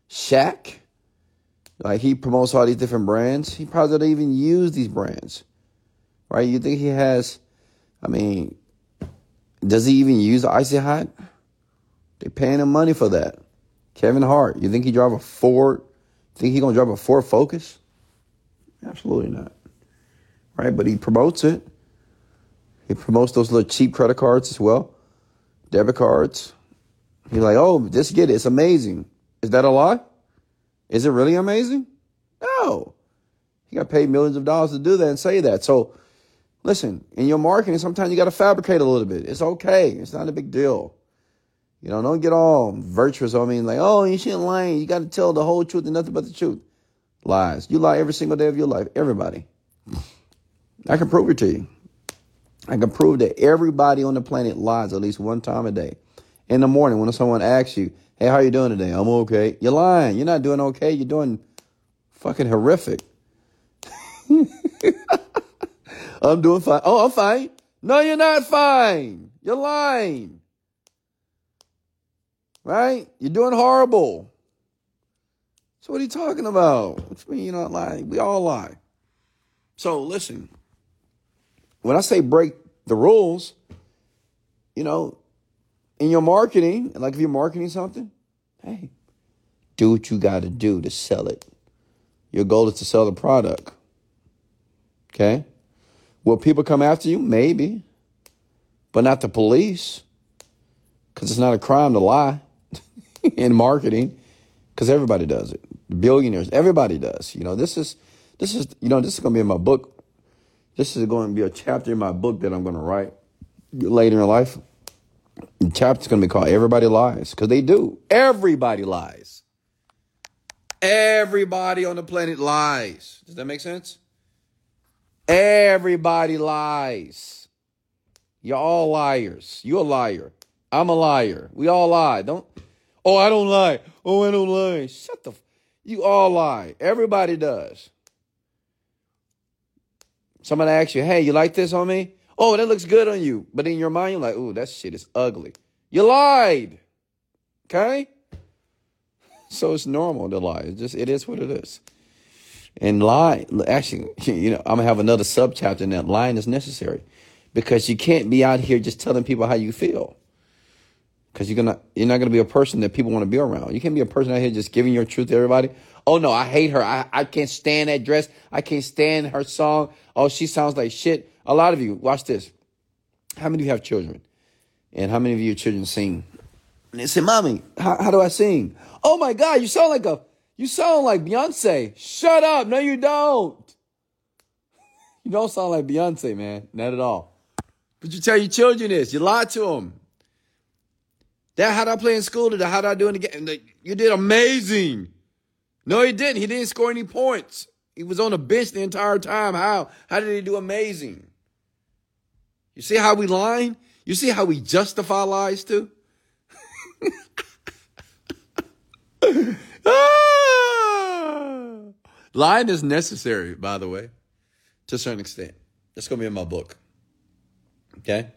Shaq, like he promotes all these different brands. He probably doesn't even use these brands, right? You think he has? I mean, does he even use the Icy Hot? They're paying him money for that. Kevin Hart, you think he drive a Ford? Think he gonna drive a Ford Focus? Absolutely not. Right? But he promotes it. He promotes those little cheap credit cards as well, debit cards. He's like, oh, just get it. It's amazing. Is that a lie? Is it really amazing? No. He got paid millions of dollars to do that and say that. So listen, in your marketing, sometimes you got to fabricate a little bit. It's okay. It's not a big deal. You know, don't get all virtuous on me like, oh, you shouldn't lie. You got to tell the whole truth and nothing but the truth. Lies. You lie every single day of your life. Everybody. I can prove it to you. I can prove that everybody on the planet lies at least one time a day. In the morning, when someone asks you, hey, how you doing today? I'm okay. You're lying. You're not doing okay. You're doing fucking horrific. I'm doing fine. Oh, I'm fine. No, you're not fine. You're lying. Right? You're doing horrible. So what are you talking about? What you mean you're not lying? We all lie. So listen, when I say break the rules, you know, in your marketing, like if you're marketing something, hey, do what you got to do to sell it. Your goal is to sell the product. Okay? Will people come after you? Maybe. But not the police. Because it's not a crime to lie in marketing. Because everybody does it. Billionaires, everybody does. You know, this is, this is, you know, this is going to be in my book. This is going to be a chapter in my book that I'm going to write later in life. The chapter's going to be called Everybody Lies. Because they do. Everybody lies. Everybody on the planet lies. Does that make sense? Everybody lies. You're all liars. You're a liar. I'm a liar. We all lie. Don't. Oh, I don't lie. Oh, I don't lie. Shut the. You all lie. Everybody does. Somebody asks you, "Hey, you like this on me?" Oh, that looks good on you. But in your mind, you're like, "Ooh, that shit is ugly." You lied. Okay. So it's normal to lie. It just it is what it is. And lie, actually, you know, I'm gonna have another sub chapter in that. Lying is necessary because you can't be out here just telling people how you feel. Because you're gonna, you're not gonna be a person that people want to be around. You can't be a person out here just giving your truth to everybody. Oh no, I hate her. I, I can't stand that dress. I can't stand her song. Oh, she sounds like shit. A lot of you, watch this. How many of you have children? And how many of your children sing? And they say, Mommy, how, how do I sing? Oh my God, you sound like a you sound like Beyonce. Shut up. No, you don't. You don't sound like Beyonce, man. Not at all. But you tell your children this. You lie to them. That how did I play in school today? How did I do in the game? You did amazing. No, he didn't. He didn't score any points. He was on the bench the entire time. How? How did he do amazing? You see how we lie? You see how we justify lies too? Ah! Lying is necessary, by the way, to a certain extent. That's going to be in my book. Okay?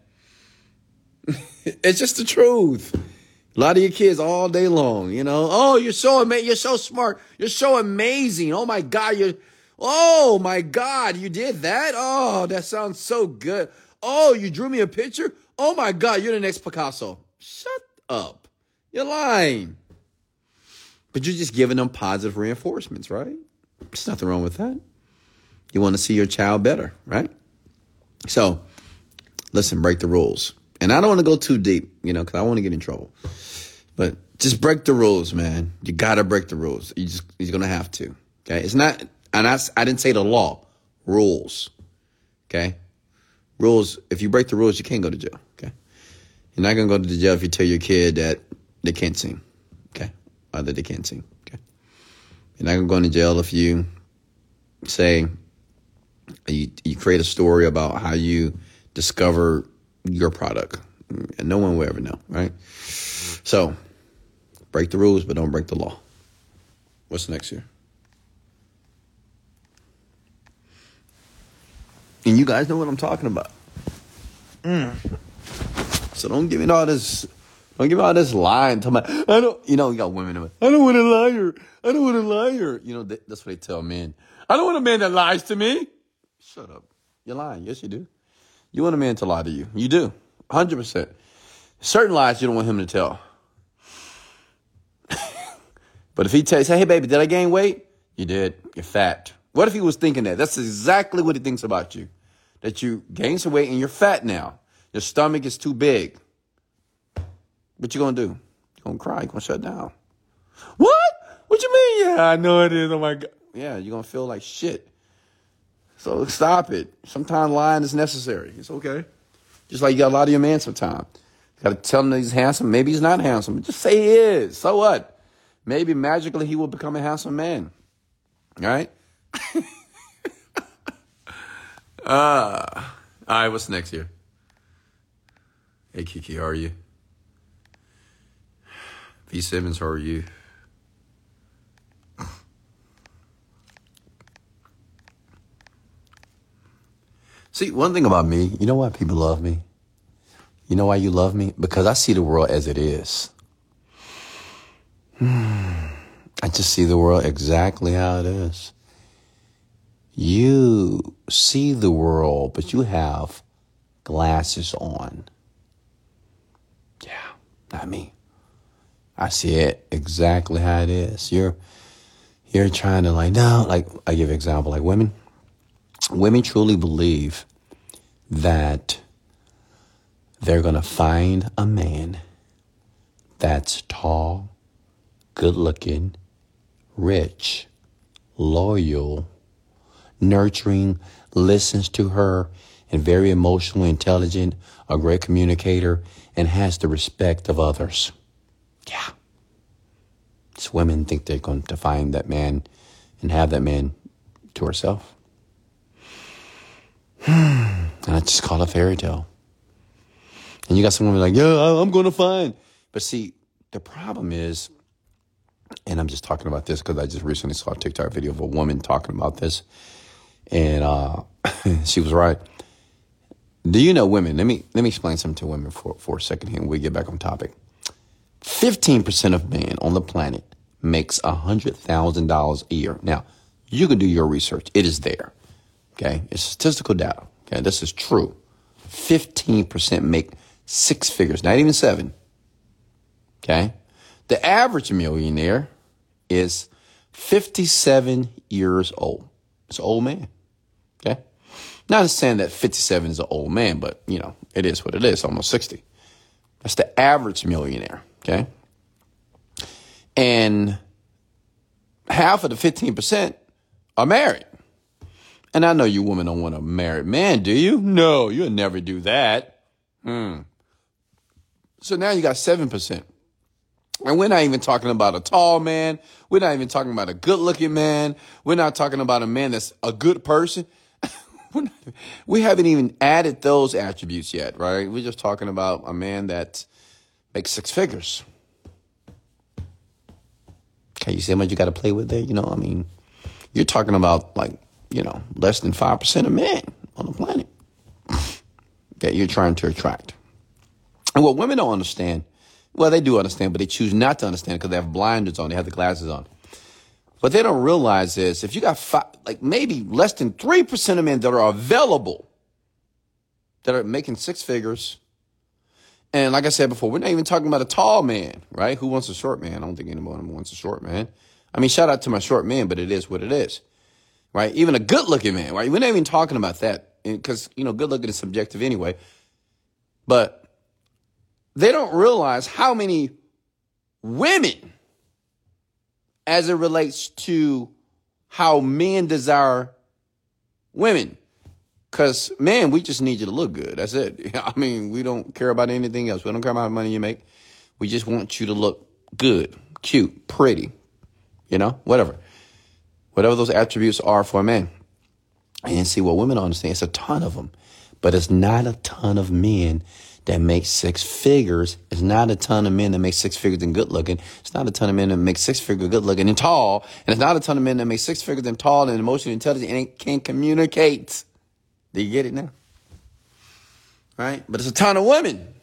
it's just the truth. A lot of your kids all day long, you know. Oh, you're so amazing. You're so smart. You're so amazing. Oh my God. You're, oh my God. You did that? Oh, that sounds so good. Oh, you drew me a picture? Oh my God. You're the next Picasso. Shut up. You're lying. But you're just giving them positive reinforcements, right? There's nothing wrong with that. You want to see your child better, right? So, listen, break the rules. And I don't want to go too deep, you know, because I want to get in trouble. But just break the rules, man. You got to break the rules. You just, you're to have to. Okay. It's not, and I, I didn't say the law, rules. Okay. Rules. If you break the rules, you can't go to jail. Okay. You're not to go to jail if you tell your kid that they can't sing. Okay. Or that they can't sing. You're not going to go into jail if you say, you, you create a story about how you discover your product. And no one will ever know, right? So, break the rules, but don't break the law. What's next here? And you guys know what I'm talking about. Mm. So don't give me all this. Don't give all this lying. Tell me, I don't. You know, you got women. I don't want a liar. I don't want a liar. You know, that's what they tell men. I don't want a man that lies to me. Shut up. You're lying. Yes, you do. You want a man to lie to you. You do. 100%. Certain lies you don't want him to tell. but if he tells, hey, baby, did I gain weight? You did. You're fat. What if he was thinking that? That's exactly what he thinks about you. That you gained some weight and you're fat now. Your stomach is too big. What you gonna do? You gonna cry? You gonna shut down? What? What you mean? Yeah, I know it is. Oh my god. Yeah, you're gonna feel like shit. So stop it. Sometimes lying is necessary. It's okay. Just like you got a lot of your man sometimes. You got to tell him that he's handsome. Maybe he's not handsome. Just say he is. So what? Maybe magically he will become a handsome man. All right? uh, all right, what's next here? Hey, Kiki, how are you? V. Simmons, how are you? See, one thing about me, you know why people love me? You know why you love me? Because I see the world as it is. Hmm. I just see the world exactly how it is. You see the world, but you have glasses on. Yeah, not me. I see it exactly how it is. You're you're trying to like no, like I give example, like women. Women truly believe that they're to find a man that's tall, good looking, rich, loyal, nurturing, listens to her, and very emotionally intelligent, a great communicator, and has the respect of others. Yeah. These women think they're going to find that man and have that man to herself. and I just call a fairy tale. And you got some women like, yeah, I'm going to find. But see, the problem is, and I'm just talking about this because I just recently saw a TikTok video of a woman talking about this. And uh, she was right. Do you know women? Let me let me explain something to women for, for a second here and we get back on topic. 15% of men on the planet makes $100,000 a year. Now, you can do your research. It is there. Okay. It's statistical data. Okay. This is true. 15% make six figures, not even seven. Okay. The average millionaire is 57 years old. It's an old man. Okay. Not saying that 57 is an old man, but you know, it is what it is, almost 60. That's the average millionaire. Okay. And half of the 15% are married. And I know you women don't want a married man, do you? No, you'll never do that. Hmm. So now you got 7%. And we're not even talking about a tall man. We're not even talking about a good looking man. We're not talking about a man that's a good person. we haven't even added those attributes yet, right? We're just talking about a man that makes six figures. Okay, you see how much you got to play with there? You know, I mean, you're talking about like, you know, less than 5% of men on the planet that you're trying to attract. And what women don't understand Well, they do understand, but they choose not to understand because they have blinders on. They have the glasses on. What they don't realize is if you got five, like maybe less than 3% of men that are available that are making six figures. And like I said before, we're not even talking about a tall man, right? Who wants a short man? I don't think anyone wants a short man. I mean, shout out to my short man, but it is what it is, right? Even a good looking man, right? We're not even talking about that because, you know, good looking is subjective anyway. But they don't realize how many women, as it relates to how men desire women. Because, man, we just need you to look good. That's it. I mean, we don't care about anything else. We don't care about how money you make. We just want you to look good, cute, pretty, you know, whatever. Whatever those attributes are for a man. And see what women understand. It's a ton of them, but it's not a ton of men that make six figures. It's not a ton of men that make six figures and good looking. It's not a ton of men that make six figures good looking and tall. And it's not a ton of men that make six figures and tall and emotionally intelligent and can communicate. Do you get it now? Right? But it's a ton of women.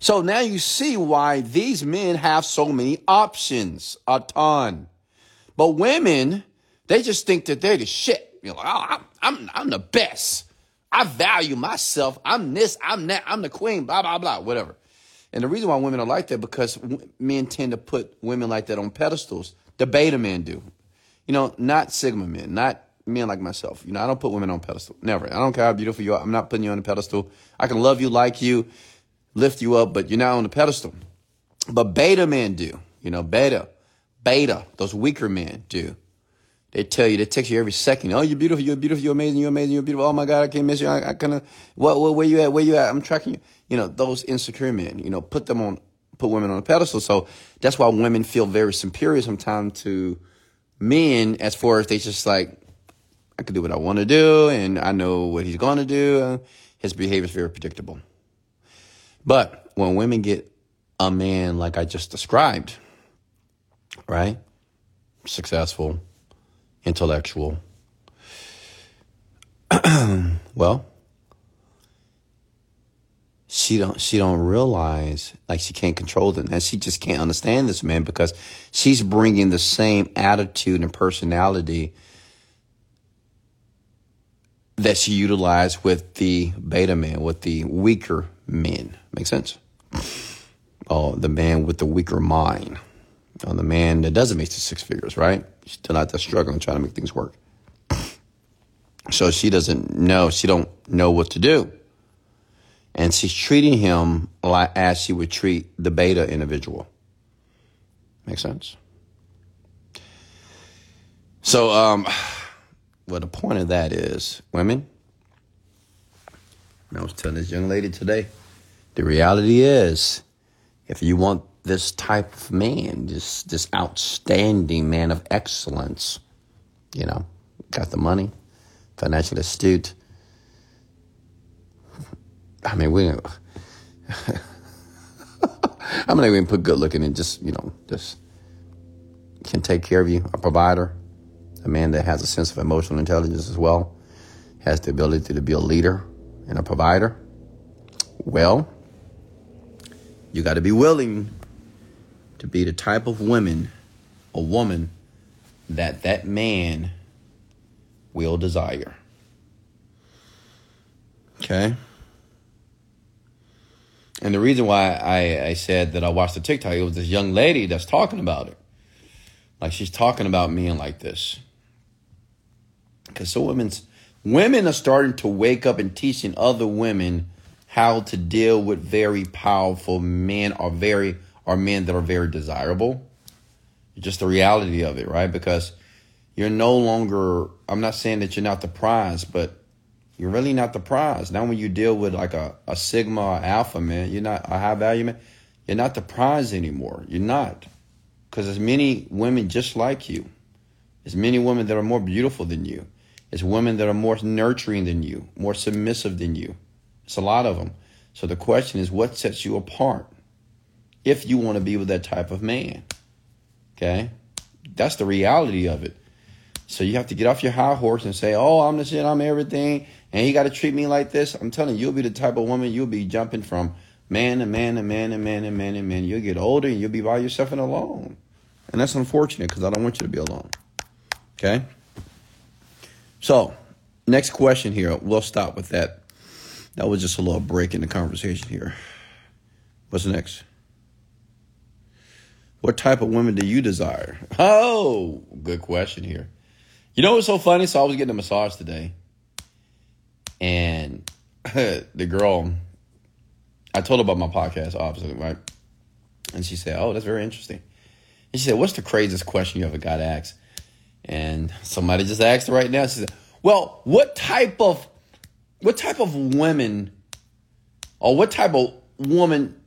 So now you see why these men have so many options. A ton. But women, they just think that they're the shit. You know, I'm, I'm, I'm the best. I value myself. I'm this, I'm that, I'm the queen, blah, blah, blah, whatever. And the reason why women are like that because men tend to put women like that on pedestals. The beta men do. You know, not Sigma men, not men like myself. You know, I don't put women on pedestal. Never. I don't care how beautiful you are. I'm not putting you on a pedestal. I can love you, like you, lift you up, but you're not on the pedestal. But beta men do. You know, beta, beta, those weaker men do. They tell you, they text you every second. Oh, you're beautiful, you're beautiful, you're amazing, you're amazing, you're beautiful. Oh my God, I can't miss you. I, I kind of, what, what, where you at? Where you at? I'm tracking you. You know, those insecure men, you know, put them on, put women on a pedestal. So that's why women feel very superior sometimes to men as far as they just like, I can do what I want to do and I know what he's going to do. His behavior is very predictable. But when women get a man like I just described, right? Successful, intellectual. well, she don't she don't realize like she can't control them and she just can't understand this man because she's bringing the same attitude and personality that she utilized with the beta man with the weaker men makes sense oh the man with the weaker mind on the man that doesn't make the six figures, right? She's still out there struggling, trying to make things work. So she doesn't know, she don't know what to do. And she's treating him like as she would treat the beta individual. Make sense? So, um, well, the point of that is, women, I was telling this young lady today, the reality is, if you want this type of man, this this outstanding man of excellence. You know, got the money, financially astute. I mean, we. I'm not even put good looking and just you know just can take care of you, a provider, a man that has a sense of emotional intelligence as well, has the ability to be a leader and a provider. Well, you got to be willing to be the type of woman a woman that that man will desire. Okay? And the reason why I, I said that I watched the TikTok, it was this young lady that's talking about it. Like she's talking about men like this. Because so women's women are starting to wake up and teaching other women how to deal with very powerful men or very are men that are very desirable. Just the reality of it, right? Because you're no longer, I'm not saying that you're not the prize, but you're really not the prize. Now, when you deal with like a, a Sigma or Alpha man, you're not a high value man, you're not the prize anymore. You're not. Because there's many women just like you. There's many women that are more beautiful than you. There's women that are more nurturing than you, more submissive than you. It's a lot of them. So the question is, what sets you apart? if you want to be with that type of man. Okay? That's the reality of it. So you have to get off your high horse and say, oh, I'm the shit, I'm everything, and you got to treat me like this. I'm telling you, you'll be the type of woman you'll be jumping from man and man and man and man and man and man. You'll get older and you'll be by yourself and alone. And that's unfortunate because I don't want you to be alone. Okay? So, next question here. We'll stop with that. That was just a little break in the conversation here. What's next? What type of women do you desire? Oh, good question here. You know what's so funny? So I was getting a massage today, and the girl, I told her about my podcast, obviously, right? And she said, "Oh, that's very interesting." And she said, "What's the craziest question you ever got asked?" And somebody just asked her right now. She said, "Well, what type of, what type of women, or what type of woman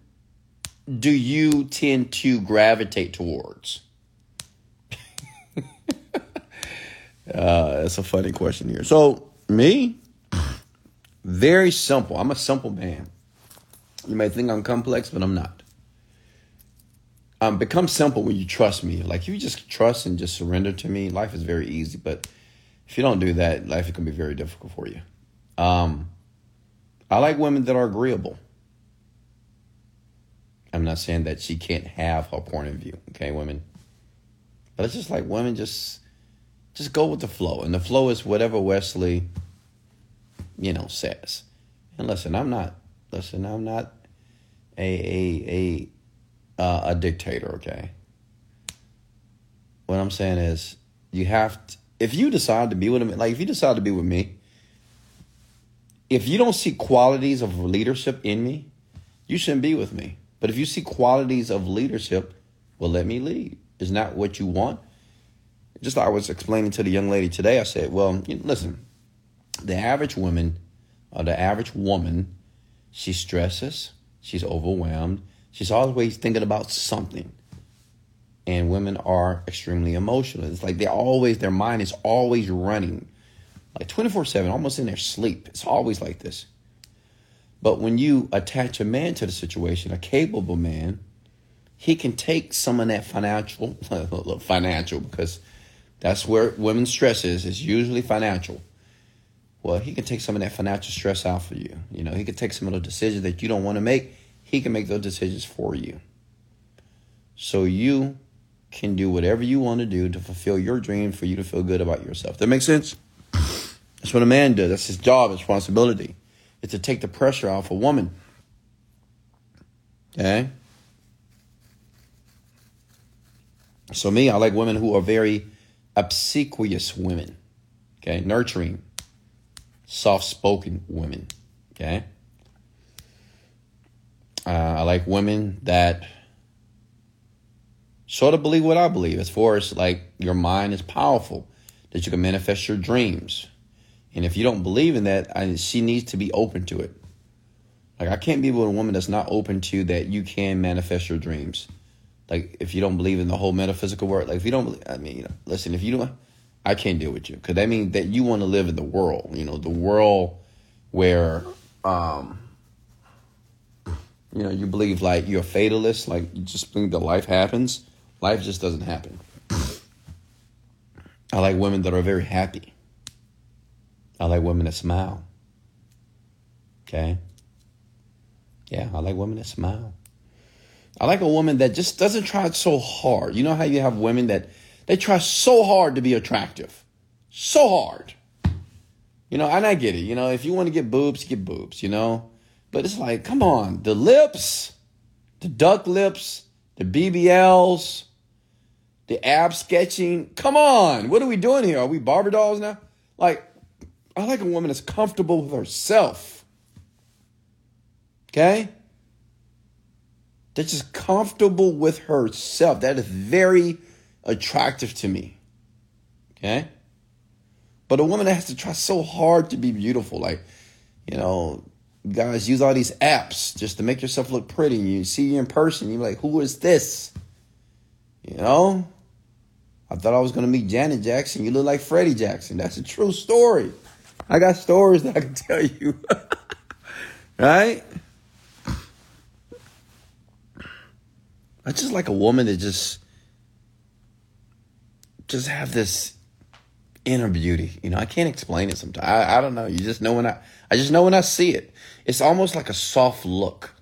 do you tend to gravitate towards?" uh, that's a funny question here. So me, very simple. I'm a simple man. You may think I'm complex, but I'm not. Um, become simple when you trust me. Like if you just trust and just surrender to me, life is very easy. But if you don't do that, life can be very difficult for you. Um, I like women that are agreeable. I'm not saying that she can't have her point of view, okay, women. But it's just like women just just go with the flow. And the flow is whatever Wesley, you know, says. And listen, I'm not listen, I'm not a a a uh, a dictator, okay? What I'm saying is you have to, if you decide to be with me, like if you decide to be with me, if you don't see qualities of leadership in me, you shouldn't be with me. But if you see qualities of leadership, well, let me lead. Is not what you want. Just like I was explaining to the young lady today, I said, well, listen, the average woman, or the average woman, she stresses, she's overwhelmed, she's always thinking about something. And women are extremely emotional. It's like they always, their mind is always running, like 24 7, almost in their sleep. It's always like this. But when you attach a man to the situation, a capable man, he can take some of that financial, financial, because that's where women's stress is. It's usually financial. Well, he can take some of that financial stress out for you. You know, he can take some of the decisions that you don't want to make. He can make those decisions for you. So you can do whatever you want to do to fulfill your dream for you to feel good about yourself. That makes sense? That's what a man does. That's his job, his responsibility is to take the pressure off a woman. Okay? So, me, I like women who are very obsequious women. Okay? Nurturing, soft spoken women. Okay? Uh, I like women that sort of believe what I believe as far as like your mind is powerful, that you can manifest your dreams. And if you don't believe in that, I, she needs to be open to it. Like I can't be with a woman that's not open to that you can manifest your dreams. Like if you don't believe in the whole metaphysical world, like if you don't, believe, I mean, you know, listen, if you don't, I can't deal with you because that means that you want to live in the world. You know, the world where, um, you know, you believe like you're a fatalist, like you just think that life happens. Life just doesn't happen. I like women that are very happy. I like women that smile. Okay? Yeah, I like women that smile. I like a woman that just doesn't try so hard. You know how you have women that they try so hard to be attractive. So hard. You know, and I get it. You know, if you want to get boobs, get boobs, you know? But it's like, come on, the lips, the duck lips, the BBLs, the ab sketching. Come on, what are we doing here? Are we Barbie dolls now? Like, I like a woman that's comfortable with herself. Okay? That's just comfortable with herself. That is very attractive to me. Okay? But a woman that has to try so hard to be beautiful, like, you know, guys use all these apps just to make yourself look pretty. You see you in person, you're like, who is this? You know? I thought I was gonna meet Janet Jackson. You look like Freddie Jackson. That's a true story. I got stories that I can tell you. right? I just like a woman that just just have this inner beauty. You know, I can't explain it sometimes. I, I don't know. You just know when I I just know when I see it. It's almost like a soft look.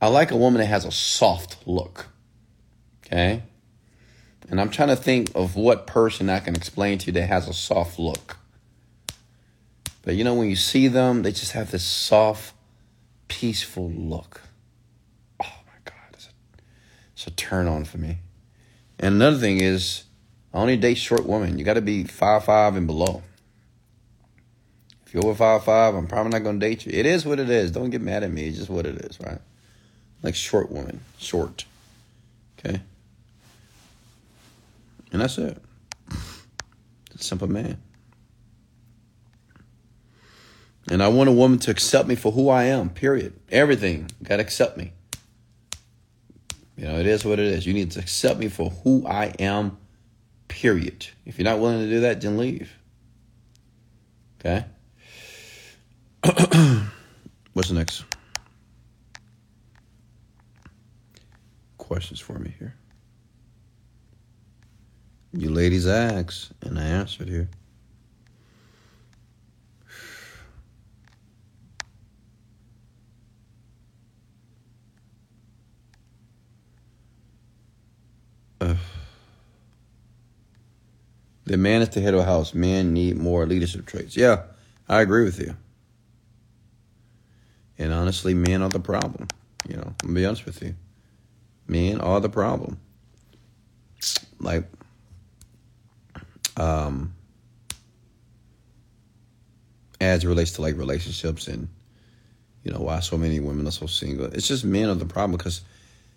I like a woman that has a soft look. Okay? And I'm trying to think of what person I can explain to you that has a soft look. But you know, when you see them, they just have this soft, peaceful look. Oh my God, it's a, it's a turn on for me. And another thing is, I only date short women. You got to be five five and below. You're over five five, I'm probably not to date you. It is what it is. Don't get mad at me. It's just what it is, right? Like short woman, short. Okay. And that's it. A simple man. And I want a woman to accept me for who I am, period. Everything. Got to accept me. You know, it is what it is. You need to accept me for who I am, period. If you're not willing to do that, then leave. Okay? What's the next? Questions for me here. You ladies asked, and I answered here. Uh, the man is the head of a house. Men need more leadership traits. Yeah, I agree with you. And honestly, men are the problem. You know, I'm gonna be honest with you. Men are the problem. Like, um, as it relates to like relationships and you know why so many women are so single. It's just men are the problem because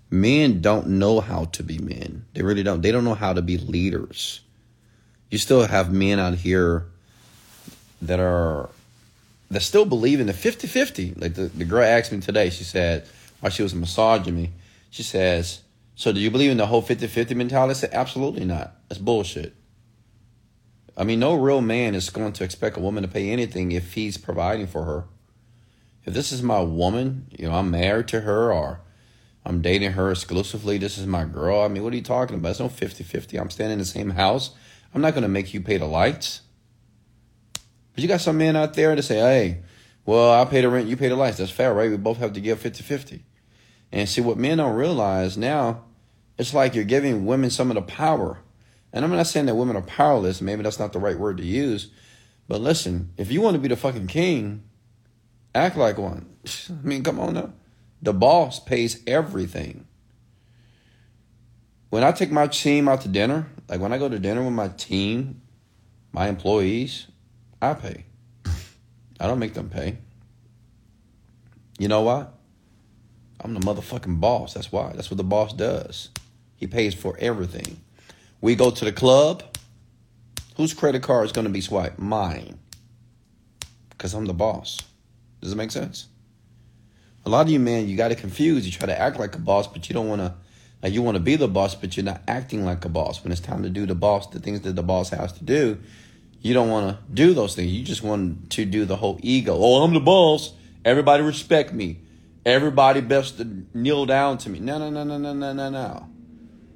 men don't know how to be men. They really don't. They don't know how to be leaders. You still have men out here that are that still believe in the 50-50. Like the, the girl asked me today, she said, while she was massaging me, she says, So do you believe in the whole 50-50 mentality? I said, Absolutely not. That's bullshit. I mean, no real man is going to expect a woman to pay anything if he's providing for her. If this is my woman, you know, I'm married to her or I'm dating her exclusively. This is my girl. I mean, what are you talking about? It's no 50 50. I'm staying in the same house. I'm not going to make you pay the lights. But you got some men out there to say, hey, well, I pay the rent, you pay the lights. That's fair, right? We both have to give 50 50. And see, what men don't realize now, it's like you're giving women some of the power. And I'm not saying that women are powerless. Maybe that's not the right word to use. But listen, if you want to be the fucking king, act like one. I mean, come on now. The boss pays everything. When I take my team out to dinner, like when I go to dinner with my team, my employees, I pay. I don't make them pay. You know why? I'm the motherfucking boss. That's why. That's what the boss does. He pays for everything. We go to the club. Whose credit card is going to be swiped? Mine. Because I'm the boss. Does it make sense? a lot of you men, you got to confuse. You try to act like a boss, but you don't want to. Like you want to be the boss, but you're not acting like a boss. When it's time to do the boss, the things that the boss has to do, you don't want to do those things. You just want to do the whole ego. Oh, I'm the boss. Everybody respect me. Everybody best to kneel down to me. No, no, no, no, no, no, no, no.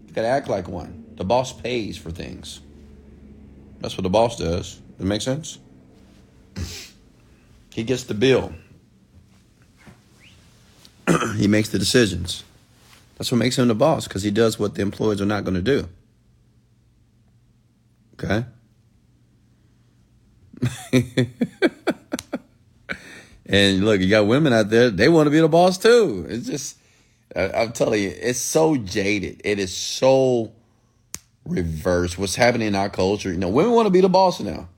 You got to act like one. The boss pays for things. That's what the boss does. Does it make sense? He gets the bill. he makes the decisions. That's what makes him the boss because he does what the employees are not going to do. Okay? and look, you got women out there, they want to be the boss too. It's just, I'm telling you, it's so jaded. It is so reversed. What's happening in our culture, you know, women want to be the boss now.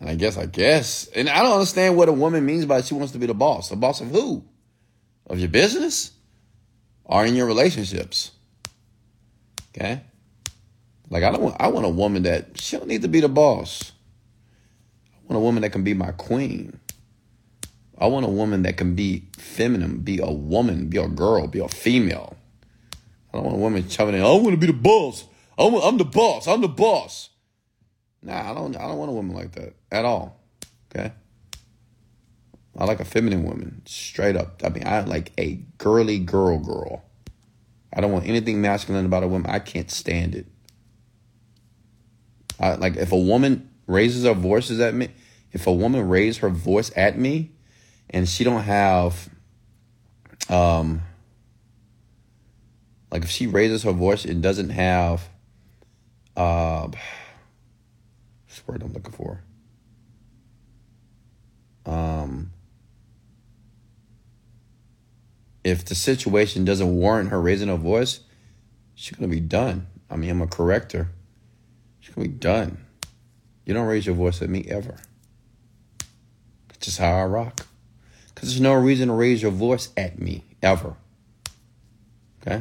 And I guess, I guess, and I don't understand what a woman means by she wants to be the boss. The boss of who? of your business or in your relationships. Okay? Like I don't want I want a woman that she don't need to be the boss. Want a woman that can be my queen. I want a woman that can be feminine, be a woman, be a girl, be a female. I don't want a woman coming in, I want to be the boss. I'm, I'm the boss. I'm the boss. Nah, I don't I don't want a woman like that at all. Okay? I like a feminine woman, straight up. I mean, I like a girly girl girl. I don't want anything masculine about a woman. I can't stand it. I, like if a woman raises her voices at me, if a woman raises her voice at me, and she don't have um, like if she raises her voice and doesn't have, uh, word I'm looking for? Um, if the situation doesn't warrant her raising her voice, she's gonna be done. I mean, I'm a corrector. She's gonna be done. You don't raise your voice at me ever. Just how I rock. Because there's no reason to raise your voice at me ever. Okay?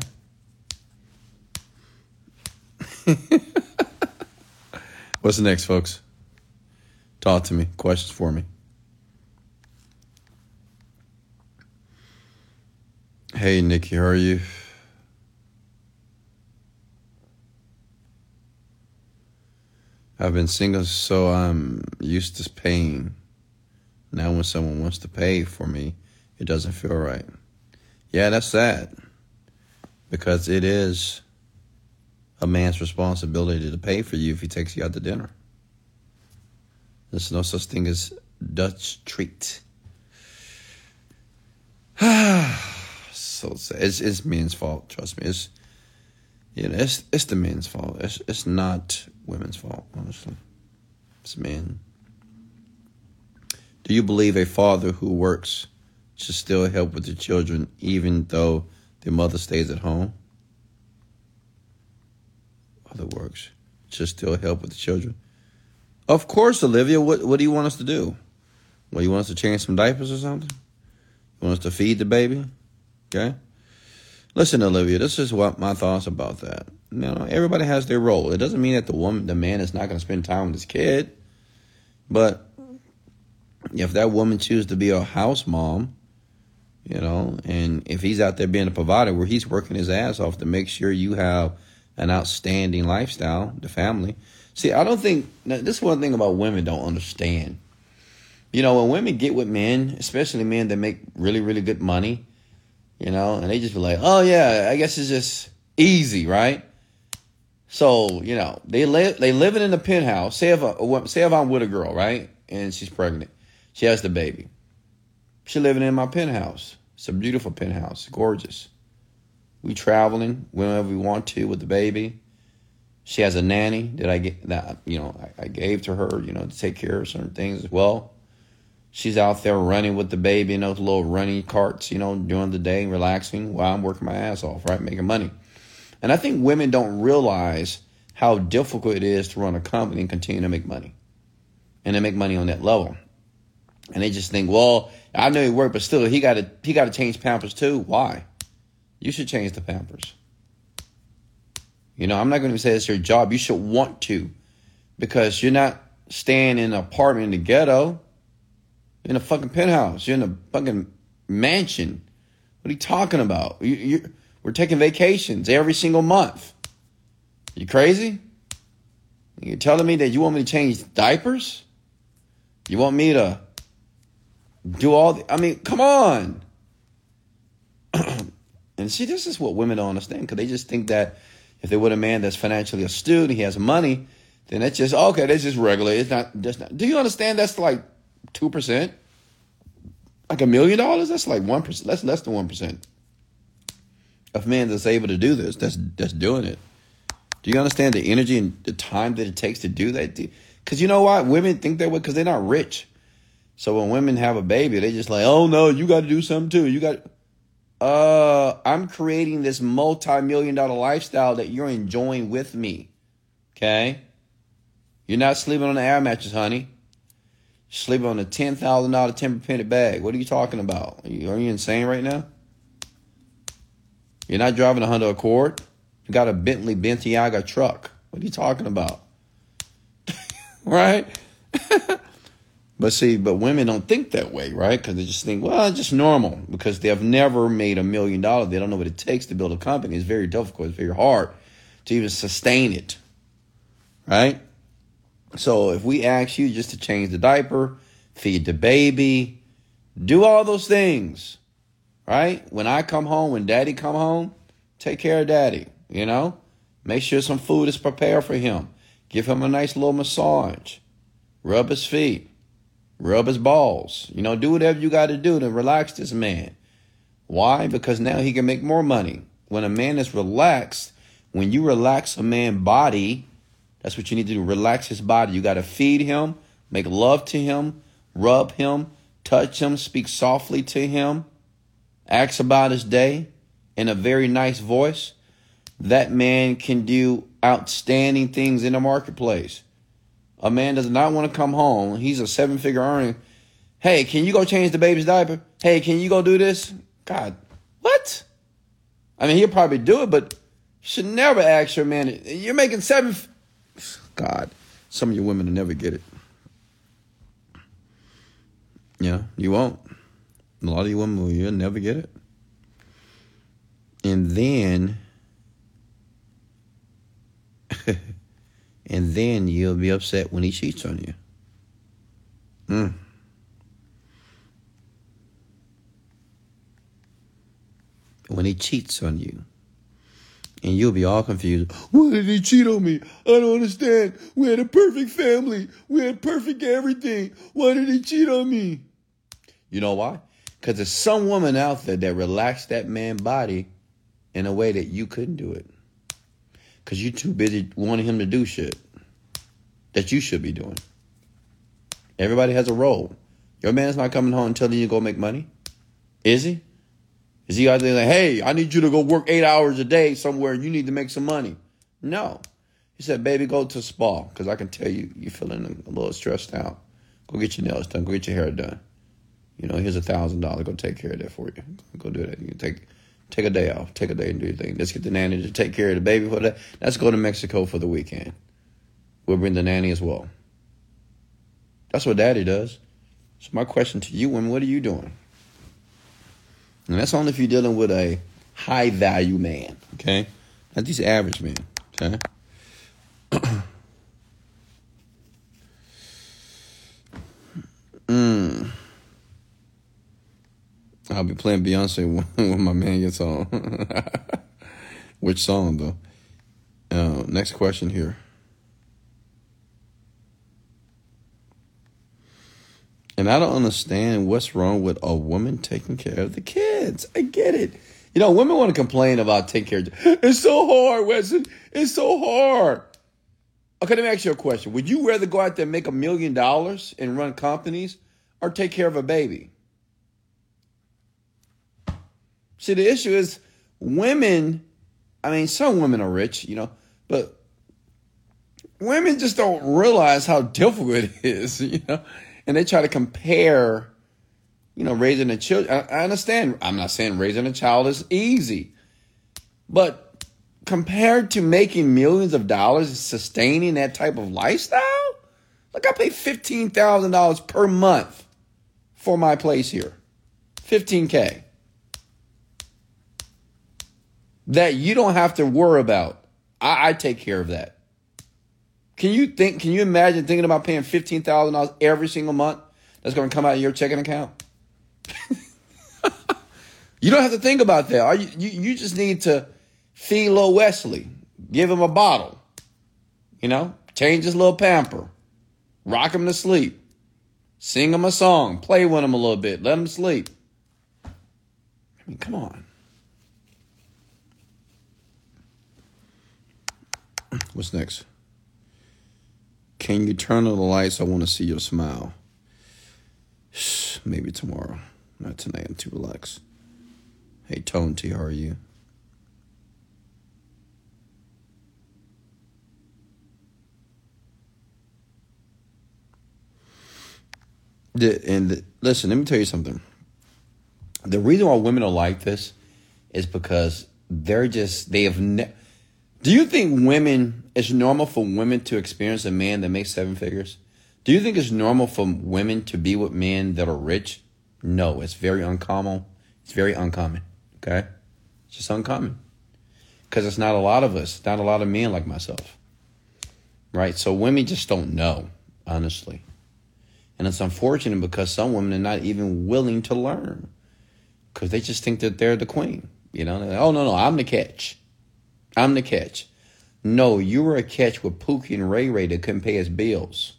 What's the next, folks? Talk to me. Questions for me. Hey, Nikki, how are you? I've been single, so I'm used to paying. Now, when someone wants to pay for me, it doesn't feel right. Yeah, that's sad because it is a man's responsibility to pay for you if he takes you out to dinner. There's no such thing as Dutch treat. so sad. It's, it's men's fault. Trust me. It's you know, it's it's the men's fault. It's it's not women's fault. Honestly, it's men. Do you believe a father who works should still help with the children even though the mother stays at home? Other works should still help with the children. Of course, Olivia. What what do you want us to do? Well, you want us to change some diapers or something? You want us to feed the baby? Okay. Listen, Olivia, this is what my thoughts about that. You know, everybody has their role. It doesn't mean that the woman, the man, is not going to spend time with his kid, but if that woman chooses to be a house mom, you know, and if he's out there being a provider, where he's working his ass off to make sure you have an outstanding lifestyle, the family. See, I don't think this is one thing about women don't understand. You know, when women get with men, especially men that make really, really good money, you know, and they just be like, oh yeah, I guess it's just easy, right? So you know, they live they living in a penthouse. Say if a, say if I'm with a girl, right, and she's pregnant, she has the baby. She living in my penthouse. It's a beautiful penthouse, gorgeous. We traveling whenever we want to with the baby. She has a nanny that I get that you know I, I gave to her, you know, to take care of certain things as well. She's out there running with the baby in those little running carts, you know, during the day, relaxing while I'm working my ass off, right, making money. And I think women don't realize how difficult it is to run a company and continue to make money, and to make money on that level. And they just think, well, I know he worked, but still, he got to he got to change Pampers too. Why? You should change the Pampers. You know, I'm not going to say it's your job. You should want to, because you're not staying in an apartment in the ghetto. In a fucking penthouse. You're in a fucking mansion. What are you talking about? You, you, we're taking vacations every single month. You crazy? You're telling me that you want me to change diapers? You want me to do all the, I mean, come on. and see, this is what women don't understand because they just think that if they with a man that's financially astute, and he has money, then that's just okay. That's just regular. It's not just not. Do you understand? That's like two percent. Like a million dollars, that's like one percent. That's less than one percent. Of men that's able to do this, that's that's doing it. Do you understand the energy and the time that it takes to do that? Because you know what, women think that way because they're not rich. So when women have a baby, they just like, oh no, you got to do something too. You got. Uh, I'm creating this multi-million dollar lifestyle that you're enjoying with me. Okay. You're not sleeping on the air mattress, honey sleeping on a ten thousand dollar Tempur-Pedic bag. What are you talking about? Are you, are you insane right now? You're not driving a Honda Accord. You got a Bentley Bentayga truck. What are you talking about? right? but see, but women don't think that way, right? Because they just think, well, it's just normal. Because they have never made a million dollars. They don't know what it takes to build a company. It's very difficult. It's very hard to even sustain it, right? So if we ask you just to change the diaper, feed the baby, do all those things, right? When I come home, when daddy come home, take care of daddy, you know? Make sure some food is prepared for him. Give him a nice little massage. Rub his feet. Rub his balls. You know, do whatever you got to do to relax this man. Why? Because now he can make more money. When a man is relaxed, when you relax a man's body, that's what you need to do. Relax his body. You got to feed him, make love to him, rub him, touch him, speak softly to him, ask about his day in a very nice voice. That man can do outstanding things in the marketplace. A man does not want to come home. He's a seven figure earning. Hey, can you go change the baby's diaper? Hey, can you go do this? God, what? I mean, he'll probably do it, but you should never ask your man. You're making seven. F- God, some of you women will never get it. Yeah, you won't. A lot of you women will you'll never get it. And then and then you'll be upset when he cheats on you. Mm. When he cheats on you. And you'll be all confused. Why did he cheat on me? I don't understand. We had a perfect family. We had perfect everything. Why did he cheat on me? You know why? Because there's some woman out there that relaxed that man's body in a way that you couldn't do it. Because you're too busy wanting him to do shit that you should be doing. Everybody has a role. Your man's not coming home telling you to go make money. Is he? Is he out there like, hey, I need you to go work eight hours a day somewhere and you need to make some money? No. He said, baby, go to spa because I can tell you you're feeling a little stressed out. Go get your nails done. Go get your hair done. You know, here's a thousand dollars. Go take care of that for you. Go do that. You take take a day off. Take a day and do your thing. Let's get the nanny to take care of the baby for that. Let's go to Mexico for the weekend. We'll bring the nanny as well. That's what daddy does. So my question to you, women, what are you doing? And that's only if you're dealing with a high value man, okay? Not these average men, okay? mm. I'll be playing Beyonce when my man gets on. Which song, though? Uh, next question here. And I don't understand what's wrong with a woman taking care of the kids. I get it. You know, women want to complain about taking care of It's so hard, Weston. It's so hard. Okay, let me ask you a question. Would you rather go out there and make a million dollars and run companies or take care of a baby? See, the issue is women, I mean, some women are rich, you know, but women just don't realize how difficult it is, you know, and they try to compare, you know, raising a child. I, I understand. I'm not saying raising a child is easy, but compared to making millions of dollars and sustaining that type of lifestyle, like I pay $15,000 per month for my place here. 15K. That you don't have to worry about. I, I take care of that. Can you think? Can you imagine thinking about paying fifteen thousand dollars every single month? That's going to come out of your checking account. you don't have to think about that. You, you, you just need to feed little Wesley, give him a bottle, you know, change his little pamper, rock him to sleep, sing him a song, play with him a little bit, let him sleep. I mean, come on. What's next? Can you turn on the lights? I want to see your smile. Maybe tomorrow. Not tonight. I'm too relaxed. Hey, Tone T, how are you? The, and listen, let me tell you something. The reason why women are like this is because they're just they have. Ne- Do you think women it's normal for women to experience a man that makes seven figures? Do you think it's normal for women to be with men that are rich? No, it's very uncommon. It's very uncommon. Okay? It's just uncommon. Because it's not a lot of us, not a lot of men like myself. Right? So women just don't know, honestly. And it's unfortunate because some women are not even willing to learn because they just think that they're the queen. You know, like, oh, no, no, I'm the catch. I'm the catch. No, you were a catch with Pookie and Ray Ray that couldn't pay his bills.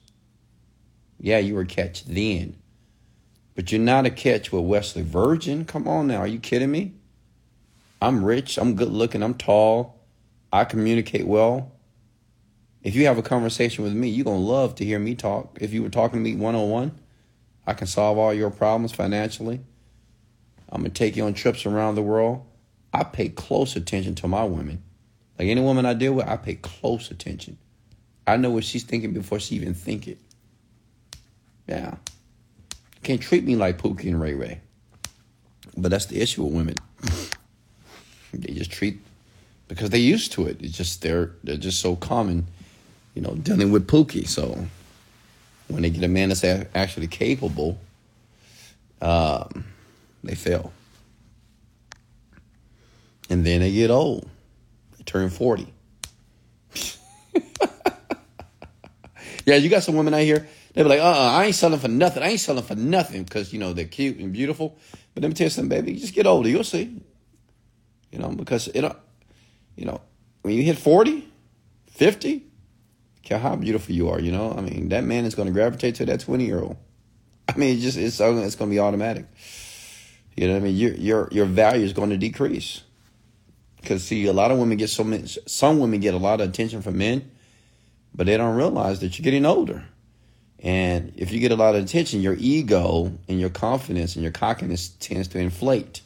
Yeah, you were a catch then. But you're not a catch with Wesley Virgin. Come on now. Are you kidding me? I'm rich. I'm good looking. I'm tall. I communicate well. If you have a conversation with me, you're going to love to hear me talk. If you were talking to me one on one, I can solve all your problems financially. I'm going to take you on trips around the world. I pay close attention to my women. Like any woman I deal with, I pay close attention. I know what she's thinking before she even think it. Yeah. Can't treat me like Pookie and Ray Ray. But that's the issue with women. they just treat because they're used to it. It's just they're they're just so common, you know, dealing with Pookie. So when they get a man that's actually capable, um, they fail. And then they get old. Turn 40. yeah, you got some women out here they be like, uh, uh I ain't selling for nothing. I ain't selling for nothing because you know they're cute and beautiful. But let me tell you something, baby. You just get older, you'll see. You know, because it, you know, when you hit 40, 50, care how beautiful you are. You know, I mean, that man is going to gravitate to that 20 year old. I mean, it just it's it's going to be automatic. You know I mean? Your your your value is going to decrease. Because see, a lot of women get so much. Some women get a lot of attention from men, but they don't realize that you're getting older. And if you get a lot of attention, your ego and your confidence and your cockiness tends to inflate.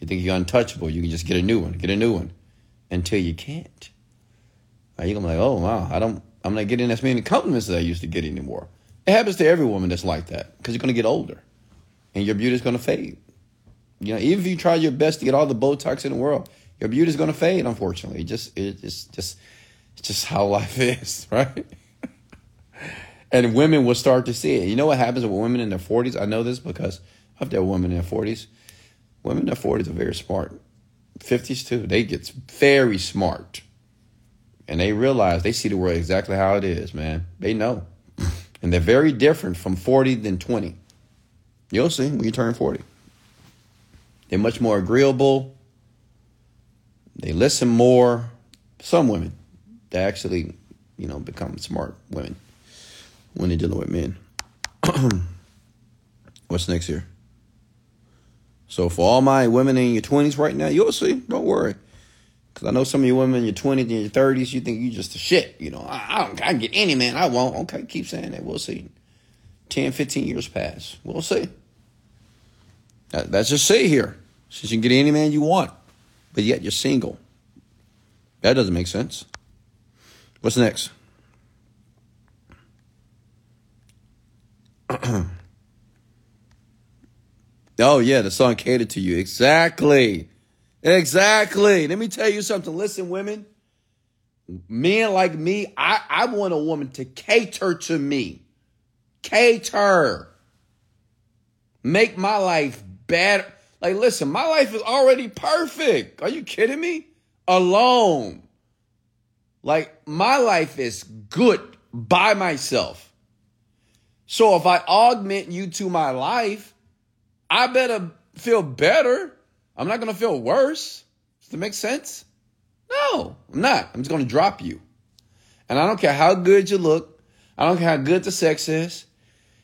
You think you're untouchable. You can just get a new one, get a new one, until you can't. You're gonna be like, oh wow, I don't, I'm not getting as many compliments as I used to get anymore. It happens to every woman that's like that because you're gonna get older, and your beauty's gonna fade. You know, even if you try your best to get all the Botox in the world, your beauty is gonna fade. Unfortunately, it just, it's just, it's just how life is, right? and women will start to see it. You know what happens with women in their 40s? I know this because I've dealt with women in their 40s. Women in their 40s are very smart. 50s too. They get very smart. And they realize they see the world exactly how it is, man. They know. And they're very different from 40 than 20. You'll see when you turn 40. They're much more agreeable. They listen more. Some women, they actually, you know, become smart women when they're dealing with men. What's next here? So for all my women in your twenties right now, you'll see. Don't worry, because I know some of you women in your twenties and your thirties, you think you just a shit. You know, I, I, don't, I can get any man I want. Okay, keep saying that. We'll see. 10, 15 years pass. We'll see. That, that's just say here. Since you can get any man you want, but yet you're single. That doesn't make sense. What's next? oh, yeah, the song catered to you. Exactly. Exactly. Let me tell you something. Listen, women, men like me, I, I want a woman to cater to me. Cater. Make my life better. Like, listen, my life is already perfect. Are you kidding me? Alone. Like, my life is good by myself. So if I augment you to my life, I better feel better. I'm not going to feel worse. Does that make sense? No, I'm not. I'm just going to drop you. And I don't care how good you look. I don't care how good the sex is.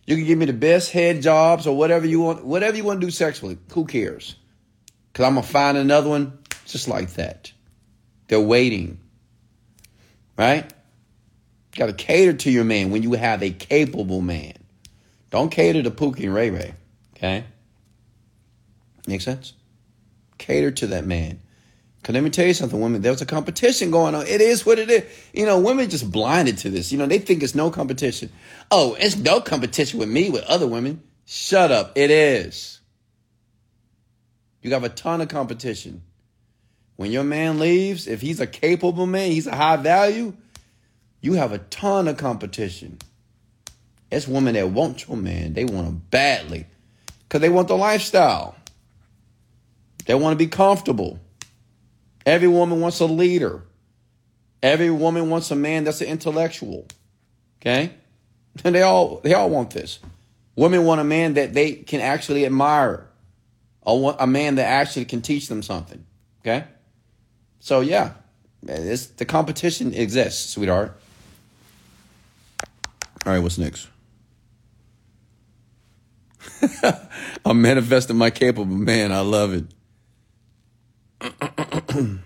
You can give me the best head jobs or whatever you want, whatever you want to do sexually. Who cares? Because I'm going to find another one just like that. They're waiting. Right? Got to cater to your man when you have a capable man. Don't cater to Pookie and Ray Ray. Okay? Make sense? Cater to that man. Because let me tell you something, women, there's a competition going on. It is what it is. You know, women just blinded to this. You know, they think it's no competition. Oh, it's no competition with me, with other women. Shut up. It is. You have a ton of competition. When your man leaves, if he's a capable man, he's a high value, you have a ton of competition. It's women that want your man. They want him badly because they want the lifestyle. They want to be comfortable. Every woman wants a leader. Every woman wants a man that's an intellectual. Okay? And they all they all want this. Women want a man that they can actually admire. A, a man that actually can teach them something. Okay? So yeah, it's, the competition exists, sweetheart. All right, what's next? I'm manifesting my capable man. I love it.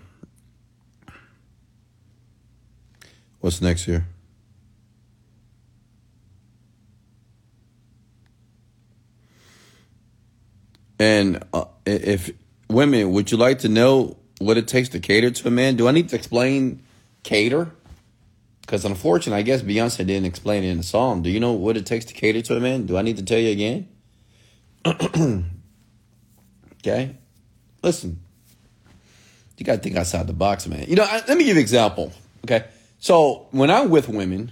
What's next here? And uh, if women, would you like to know what it takes to cater to a man? Do I need to explain cater? Because unfortunately, I guess Beyonce didn't explain it in the song. Do you know what it takes to cater to a man? Do I need to tell you again? okay, listen. You got to think outside the box, man. You know, I, let me give an example. Okay, so when I'm with women,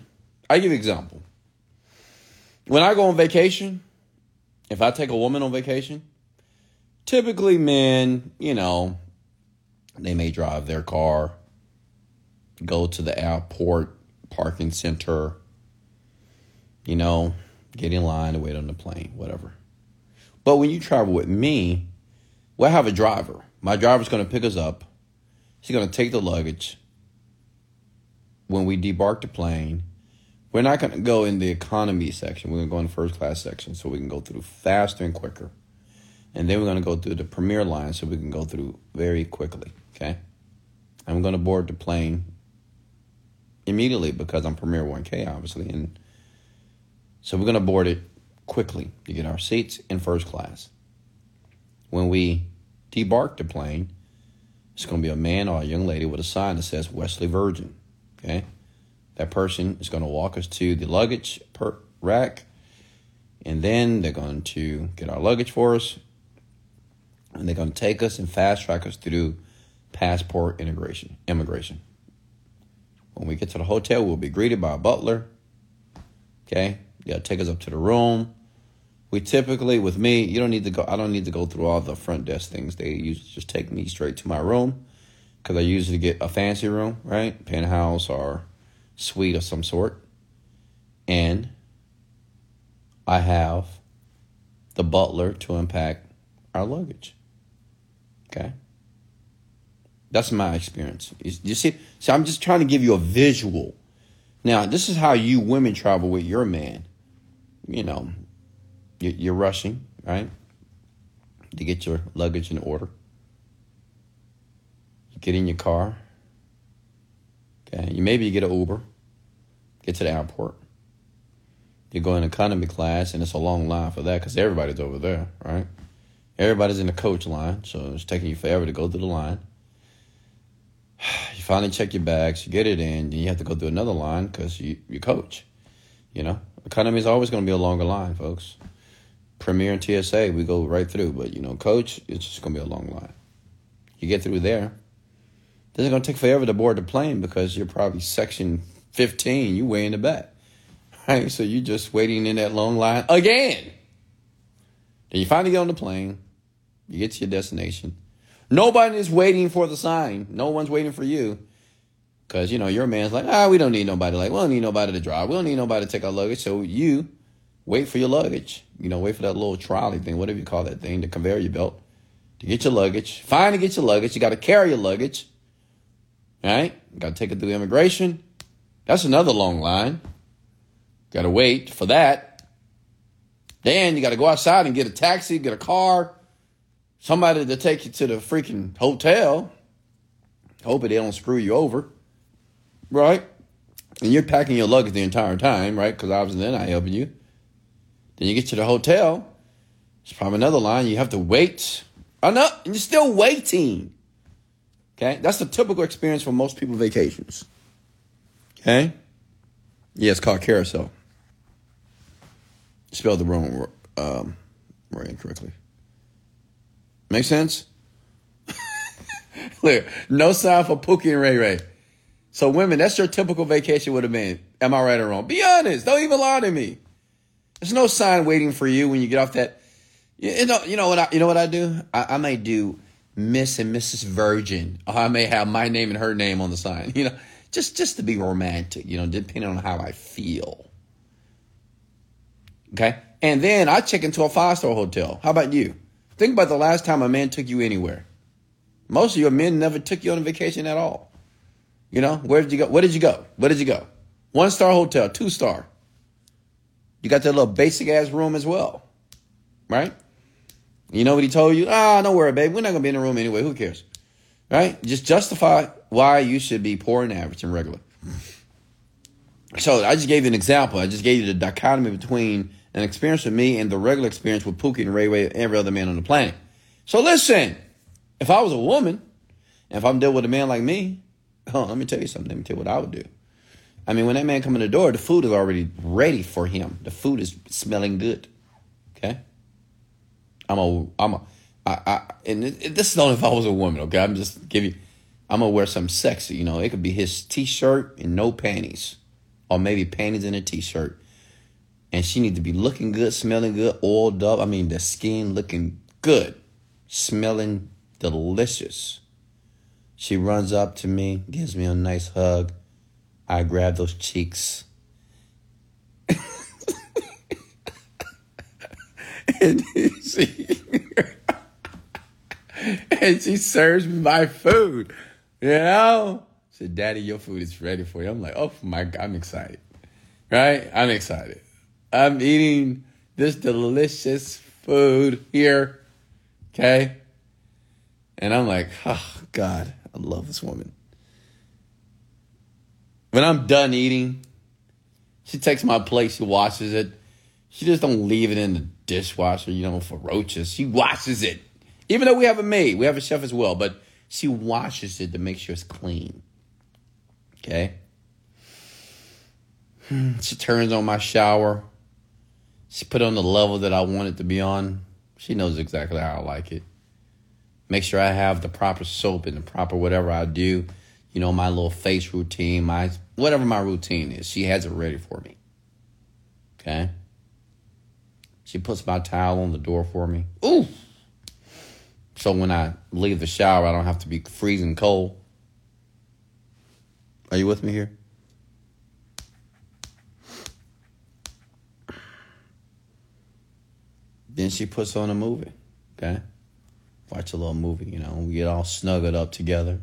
I give an example. When I go on vacation, if I take a woman on vacation, typically men, you know, they may drive their car, go to the airport parking center, you know, get in line to wait on the plane, whatever. But when you travel with me, we'll have a driver. My driver's going to pick us up. He's going to take the luggage. When we debark the plane, we're not going to go in the economy section. We're going to go in the first class section so we can go through faster and quicker. And then we're going to go through the premier line so we can go through very quickly. Okay? I'm going to board the plane immediately because I'm Premier 1K, obviously. And so we're going to board it quickly to get our seats in first class. When we debark the plane, it's going to be a man or a young lady with a sign that says Wesley Virgin. Okay? That person is going to walk us to the luggage per rack, and then they're going to get our luggage for us, and they're going to take us and fast track us through passport integration, immigration. When we get to the hotel, we'll be greeted by a butler. Okay, gotta take us up to the room. We typically, with me, you don't need to go. I don't need to go through all the front desk things. They usually just take me straight to my room because I usually get a fancy room, right, penthouse or suite of some sort, and I have the butler to unpack our luggage. Okay. That's my experience. You see, see, I'm just trying to give you a visual. Now, this is how you women travel with your man. You know, you're rushing, right? To get your luggage in order. You get in your car. Okay, you maybe you get an Uber, get to the airport. You go in economy class, and it's a long line for that because everybody's over there, right? Everybody's in the coach line, so it's taking you forever to go through the line. You finally check your bags, you get it in, and you have to go through another line because you, you coach. You know, economy is always going to be a longer line, folks. Premier and TSA, we go right through, but you know, coach, it's just to be a long line. You get through there. Then it's going to take forever to board the plane because you're probably section 15, you way in the back. Right? So you're just waiting in that long line again. Then you finally get on the plane, you get to your destination. Nobody is waiting for the sign. No one's waiting for you. Because, you know, your man's like, ah, we don't need nobody. Like, we don't need nobody to drive. We don't need nobody to take our luggage. So you wait for your luggage. You know, wait for that little trolley thing, whatever you call that thing, the conveyor belt, to get your luggage. Finally get your luggage. You got to carry your luggage. Right? Got to take it through immigration. That's another long line. Got to wait for that. Then you got to go outside and get a taxi, get a car, somebody to take you to the freaking hotel, hoping they don't screw you over, right? And you're packing your luggage the entire time, right? Because obviously they're not helping you. Then you get to the hotel. It's probably another line. You have to wait. Oh no, you're still waiting. Okay, that's the typical experience for most people vacations. Okay, yeah, it's called carousel. Spelled the wrong um, right incorrectly. Make sense? Clear. No sign for Pookie and Ray Ray. So women, that's your typical vacation would have been. Am I right or wrong? Be honest. Don't even lie to me. There's no sign waiting for you when you get off that. You know, you know what I, you know what I do? I, I may do Miss and Mrs. Virgin, I may have my name and her name on the sign. You know, just just to be romantic. You know, depending on how I feel. Okay, and then I check into a five star hotel. How about you? Think about the last time a man took you anywhere. Most of your men never took you on a vacation at all. You know, where did you go? Where did you go? Where did you go? One star hotel, two star. You got that little basic ass room as well. right? You know what he told you? Ah, don't worry, babe. We're not gonna be in the room anyway. Who cares? Right? Just justify why you should be poor and average and regular. So I just gave you an example. I just gave you the dichotomy between an experience with me and the regular experience with Pookie and Ray Ray and every other man on the planet. So listen, if I was a woman, and if I'm dealing with a man like me, oh, let me tell you something. Let me tell you what I would do. I mean, when that man come in the door, the food is already ready for him. The food is smelling good. Okay. I'm a, I'm a, I, I, and this is only if I was a woman. Okay, I'm just giving. I'm gonna wear something sexy. You know, it could be his t-shirt and no panties, or maybe panties and a t-shirt. And she need to be looking good, smelling good, oiled up. I mean, the skin looking good, smelling delicious. She runs up to me, gives me a nice hug. I grab those cheeks. and she and she serves me my food. You know? She said, Daddy, your food is ready for you. I'm like, oh my God, I'm excited. Right? I'm excited. I'm eating this delicious food here. Okay? And I'm like, oh God, I love this woman. When I'm done eating, she takes my plate, she washes it. She just don't leave it in the dishwasher, you know, for roaches. She washes it. Even though we have a maid, we have a chef as well, but she washes it to make sure it's clean. Okay? Hmm, she turns on my shower. She put on the level that I want it to be on. She knows exactly how I like it. Make sure I have the proper soap and the proper whatever I do. You know, my little face routine, my whatever my routine is. She has it ready for me. Okay? She puts my towel on the door for me. Ooh! So when I leave the shower, I don't have to be freezing cold. Are you with me here? Then she puts on a movie, okay? Watch a little movie, you know, we get all snuggled up together.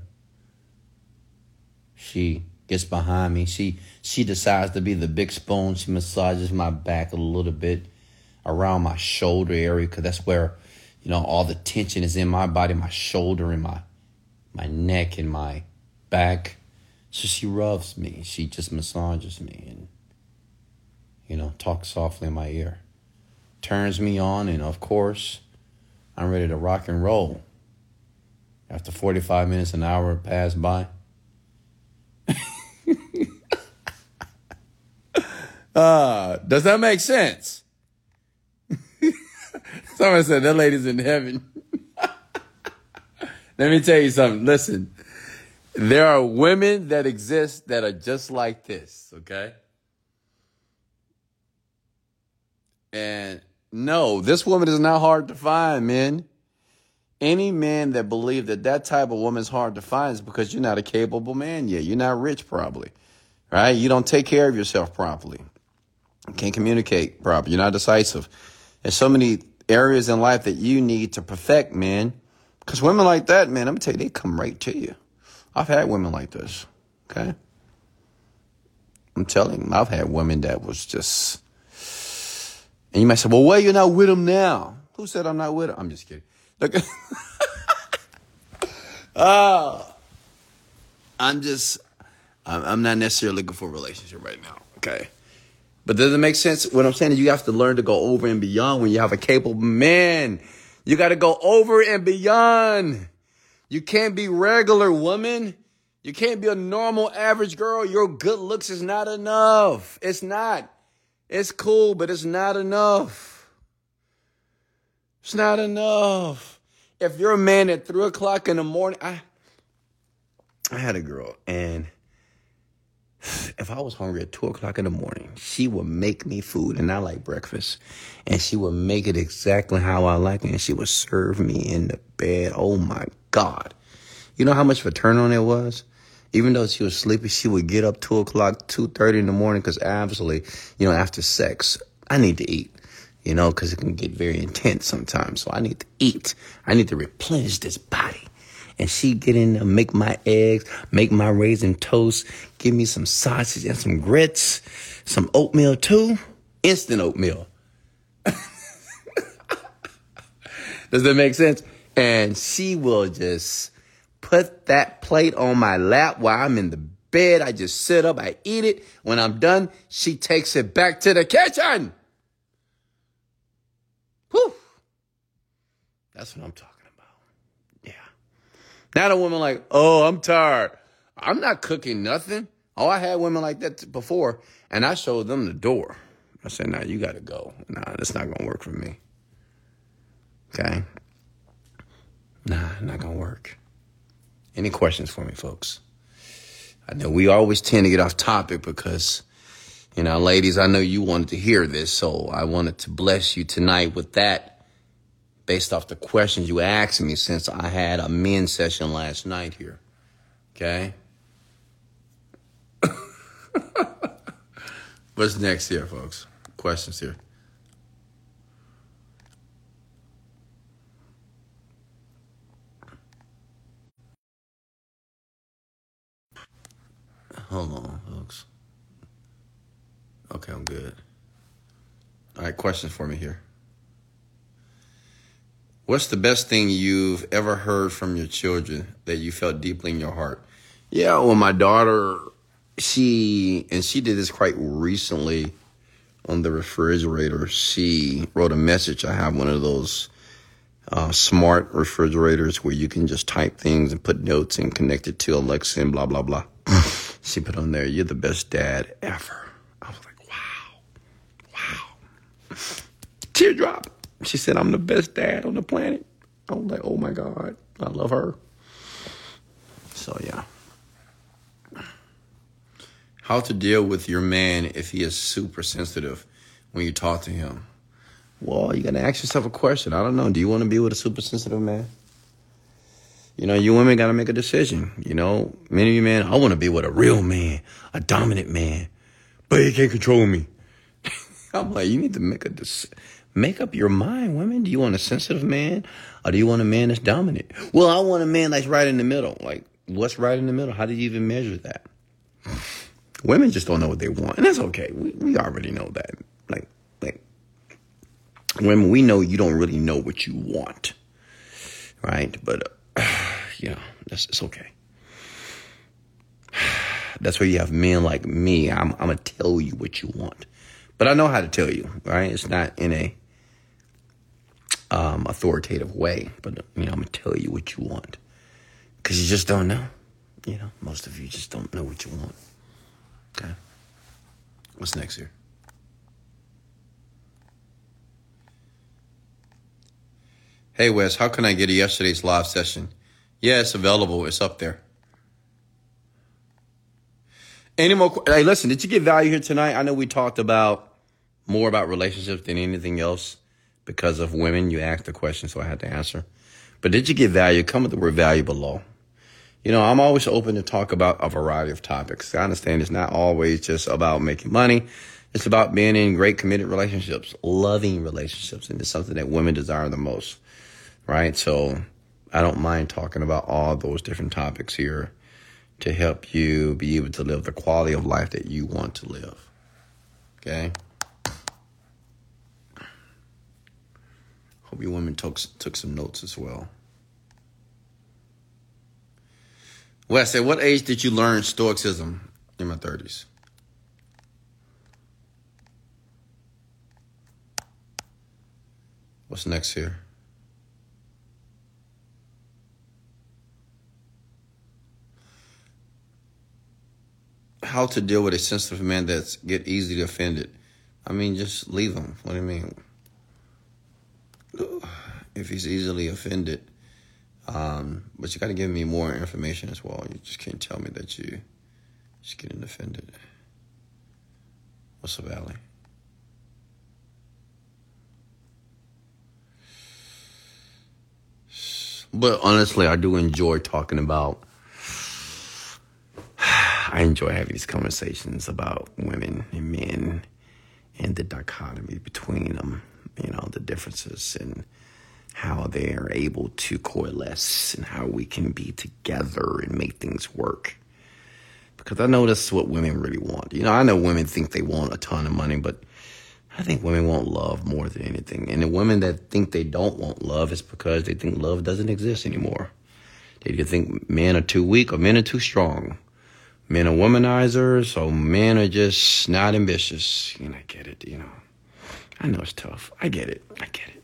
She gets behind me. She she decides to be the big spoon. She massages my back a little bit around my shoulder area because that's where, you know, all the tension is in my body, my shoulder and my my neck and my back. So she rubs me. She just massages me and you know, talks softly in my ear turns me on, and of course, I'm ready to rock and roll. After 45 minutes, an hour passed by. Uh, does that make sense? Someone said that lady's in heaven. Let me tell you something. Listen, there are women that exist that are just like this, okay? And no, this woman is not hard to find, men. Any man that believe that that type of woman is hard to find is because you're not a capable man yet. You're not rich, probably, right? You don't take care of yourself properly. Can't communicate properly. You're not decisive. There's so many areas in life that you need to perfect, man. Because women like that, man, I'm gonna tell you, they come right to you. I've had women like this. Okay, I'm telling you, I've had women that was just and you might say, well, why you're not with him now? Who said I'm not with him? I'm just kidding. Look, uh, I'm just, I'm not necessarily looking for a relationship right now. Okay. But does it make sense? What I'm saying is you have to learn to go over and beyond when you have a capable man. You got to go over and beyond. You can't be regular woman. You can't be a normal average girl. Your good looks is not enough. It's not. It's cool, but it's not enough. It's not enough. If you're a man at three o'clock in the morning, I I had a girl, and if I was hungry at two o'clock in the morning, she would make me food, and I like breakfast, and she would make it exactly how I like it, and she would serve me in the bed. Oh my God. You know how much of a turn on it was? Even though she was sleepy, she would get up two o'clock, two thirty in the morning, because obviously, you know, after sex, I need to eat. You know, because it can get very intense sometimes. So I need to eat. I need to replenish this body. And she get in there, make my eggs, make my raisin toast, give me some sausage and some grits, some oatmeal too, instant oatmeal. Does that make sense? And she will just put that plate on my lap while I'm in the bed. I just sit up, I eat it. When I'm done, she takes it back to the kitchen. Whew. That's what I'm talking. Not a woman like, oh, I'm tired. I'm not cooking nothing. Oh, I had women like that before, and I showed them the door. I said, nah, you got to go. Nah, that's not to work for me. Okay? Nah, not to work. Any questions for me, folks? I know we always tend to get off topic because, you know, ladies, I know you wanted to hear this, so I wanted to bless you tonight with that based off the questions you asked me since I had a men's session last night here. Okay? What's next here, folks? Questions here. Hold on, folks. Okay, I'm good. All right, questions for me here. What's the best thing you've ever heard from your children that you felt deeply in your heart? Yeah, well, my daughter, she, and she did this quite recently on the refrigerator. She wrote a message. I have one of those uh, smart refrigerators where you can just type things and put notes and connect it to Alexa and blah, blah, blah. she put on there, You're the best dad ever. I was like, Wow. Wow. Teardrop. She said, I'm the best dad on the planet. I was like, Oh my God. I love her. So, yeah. How to deal with your man if he is super sensitive when you talk to him. Well, you got to ask yourself a question. I don't know. Do you want to be with a super sensitive man? You know, you women got to make a decision. You know, many of you men, I want to be with a real man, a dominant man, but he can't control me. I'm like, you need to make a decision. Make up your mind, women. Do you want a sensitive man or do you want a man that's dominant? Well, I want a man that's right in the middle. Like, what's right in the middle? How do you even measure that? Women just don't know what they want, and that's okay. We, we already know that. Like, like women, we know you don't really know what you want, right? But uh, you know, that's it's okay. That's where you have men like me. I'm, I'm gonna tell you what you want, but I know how to tell you, right? It's not in a um, authoritative way, but you know, I'm gonna tell you what you want because you just don't know. You know, most of you just don't know what you want. Okay. What's next here? Hey Wes, how can I get a yesterday's live session? Yeah, it's available. It's up there. Any more? Hey, listen, did you get value here tonight? I know we talked about more about relationships than anything else because of women. You asked the question, so I had to answer. But did you get value? Come with the word value below you know, I'm always open to talk about a variety of topics. I understand it's not always just about making money. It's about being in great committed relationships, loving relationships, and it's something that women desire the most, right? So I don't mind talking about all those different topics here to help you be able to live the quality of life that you want to live. Okay? Hope you women took, took some notes as well. Wes, at what age did you learn Stoicism? In my 30s. What's next here? How to deal with a sensitive man that's get easily offended? I mean, just leave him. What do you mean? If he's easily offended, um, but you got to give me more information as well. You just can't tell me that you just getting offended. What's the valley? But honestly, I do enjoy talking about. I enjoy having these conversations about women and men and the dichotomy between them. You know, the differences and how they are able to coalesce and how we can be together and make things work. Because I know that's what women really want. You know, I know women think they want a ton of money, but I think women want love more than anything. And the women that think they don't want love is because they think love doesn't exist anymore. They either think men are too weak or men are too strong. Men are womanizers, or men are just not ambitious. Know, I get it, you know. I know it's tough. I get it. I get it.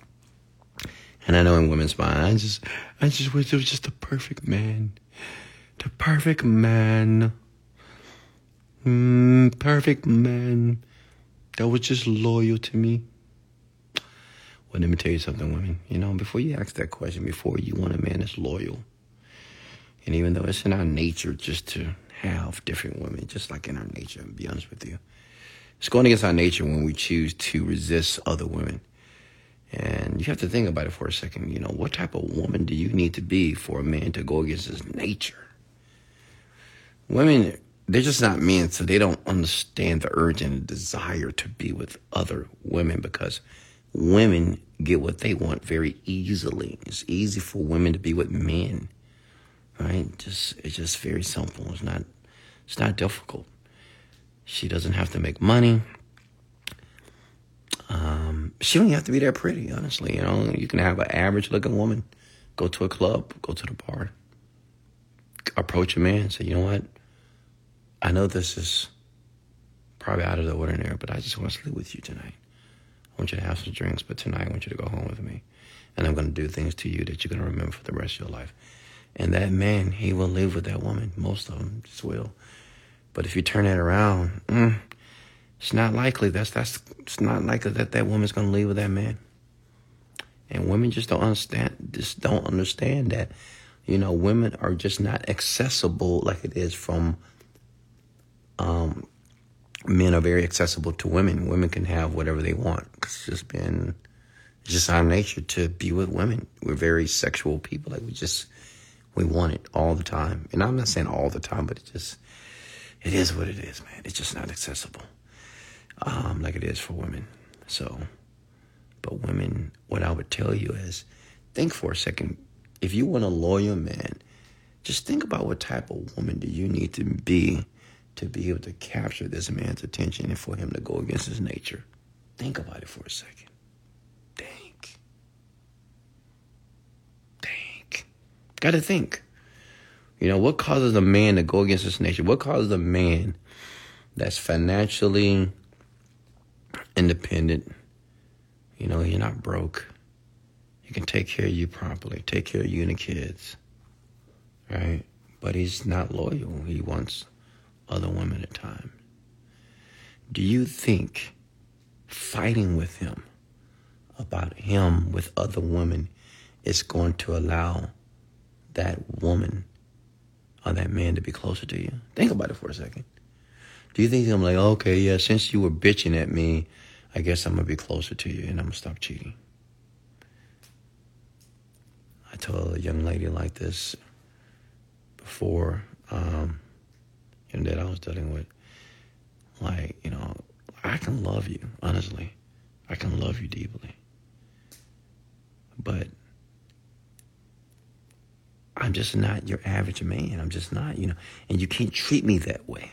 And I know in women's mind, I just, I just wish there was just the perfect man. The perfect man. Mm, perfect man that was just loyal to me. Well, let me tell you something, women. You know, before you ask that question, before you want a man that's loyal, and even though it's in our nature just to have different women, just like in our nature, to be honest with you, it's going against our nature when we choose to resist other women. And you have to think about it for a second. You know, what type of woman do you need to be for a man to go against his nature? Women they're just not men, so they don't understand the urge and desire to be with other women because women get what they want very easily. It's easy for women to be with men, right? Just it's just very simple. It's not it's not difficult. She doesn't have to make money. Um, she don't have to be that pretty, honestly. You know, you can have an average looking woman go to a club, go to the bar, approach a man, say, you know what? I know this is probably out of the ordinary, but I just want to sleep with you tonight. I want you to have some drinks, but tonight I want you to go home with me. And I'm going to do things to you that you're going to remember for the rest of your life. And that man, he will live with that woman. Most of them just will. But if you turn that around, mm, it's not likely. That's that's it's not likely that that woman's to leave with that man. And women just don't understand. Just don't understand that. You know, women are just not accessible like it is from um, men are very accessible to women. Women can have whatever they want. It's just been, it's just our nature to be with women. We're very sexual people. Like we just, we want it all the time. And I'm not saying all the time, but it just, it is what it is, man. It's just not accessible, um, like it is for women. So, but women, what I would tell you is, think for a second. If you want a loyal man, just think about what type of woman do you need to be to be able to capture this man's attention and for him to go against his nature. Think about it for a second. Think. Think. Got to think. You know, what causes a man to go against his nature? What causes a man that's financially independent? You know, you're not broke. You can take care of you properly, take care of you and the kids. Right? But he's not loyal. He wants other women at times. Do you think fighting with him about him with other women is going to allow that woman or that man to be closer to you? Think about it for a second. Do you think I'm like, okay, yeah, since you were bitching at me, I guess I'm gonna be closer to you and I'm gonna stop cheating? I told a young lady like this before. Um, and that I was dealing with. Like, you know, I can love you, honestly. I can love you deeply. But I'm just not your average man. I'm just not, you know, and you can't treat me that way.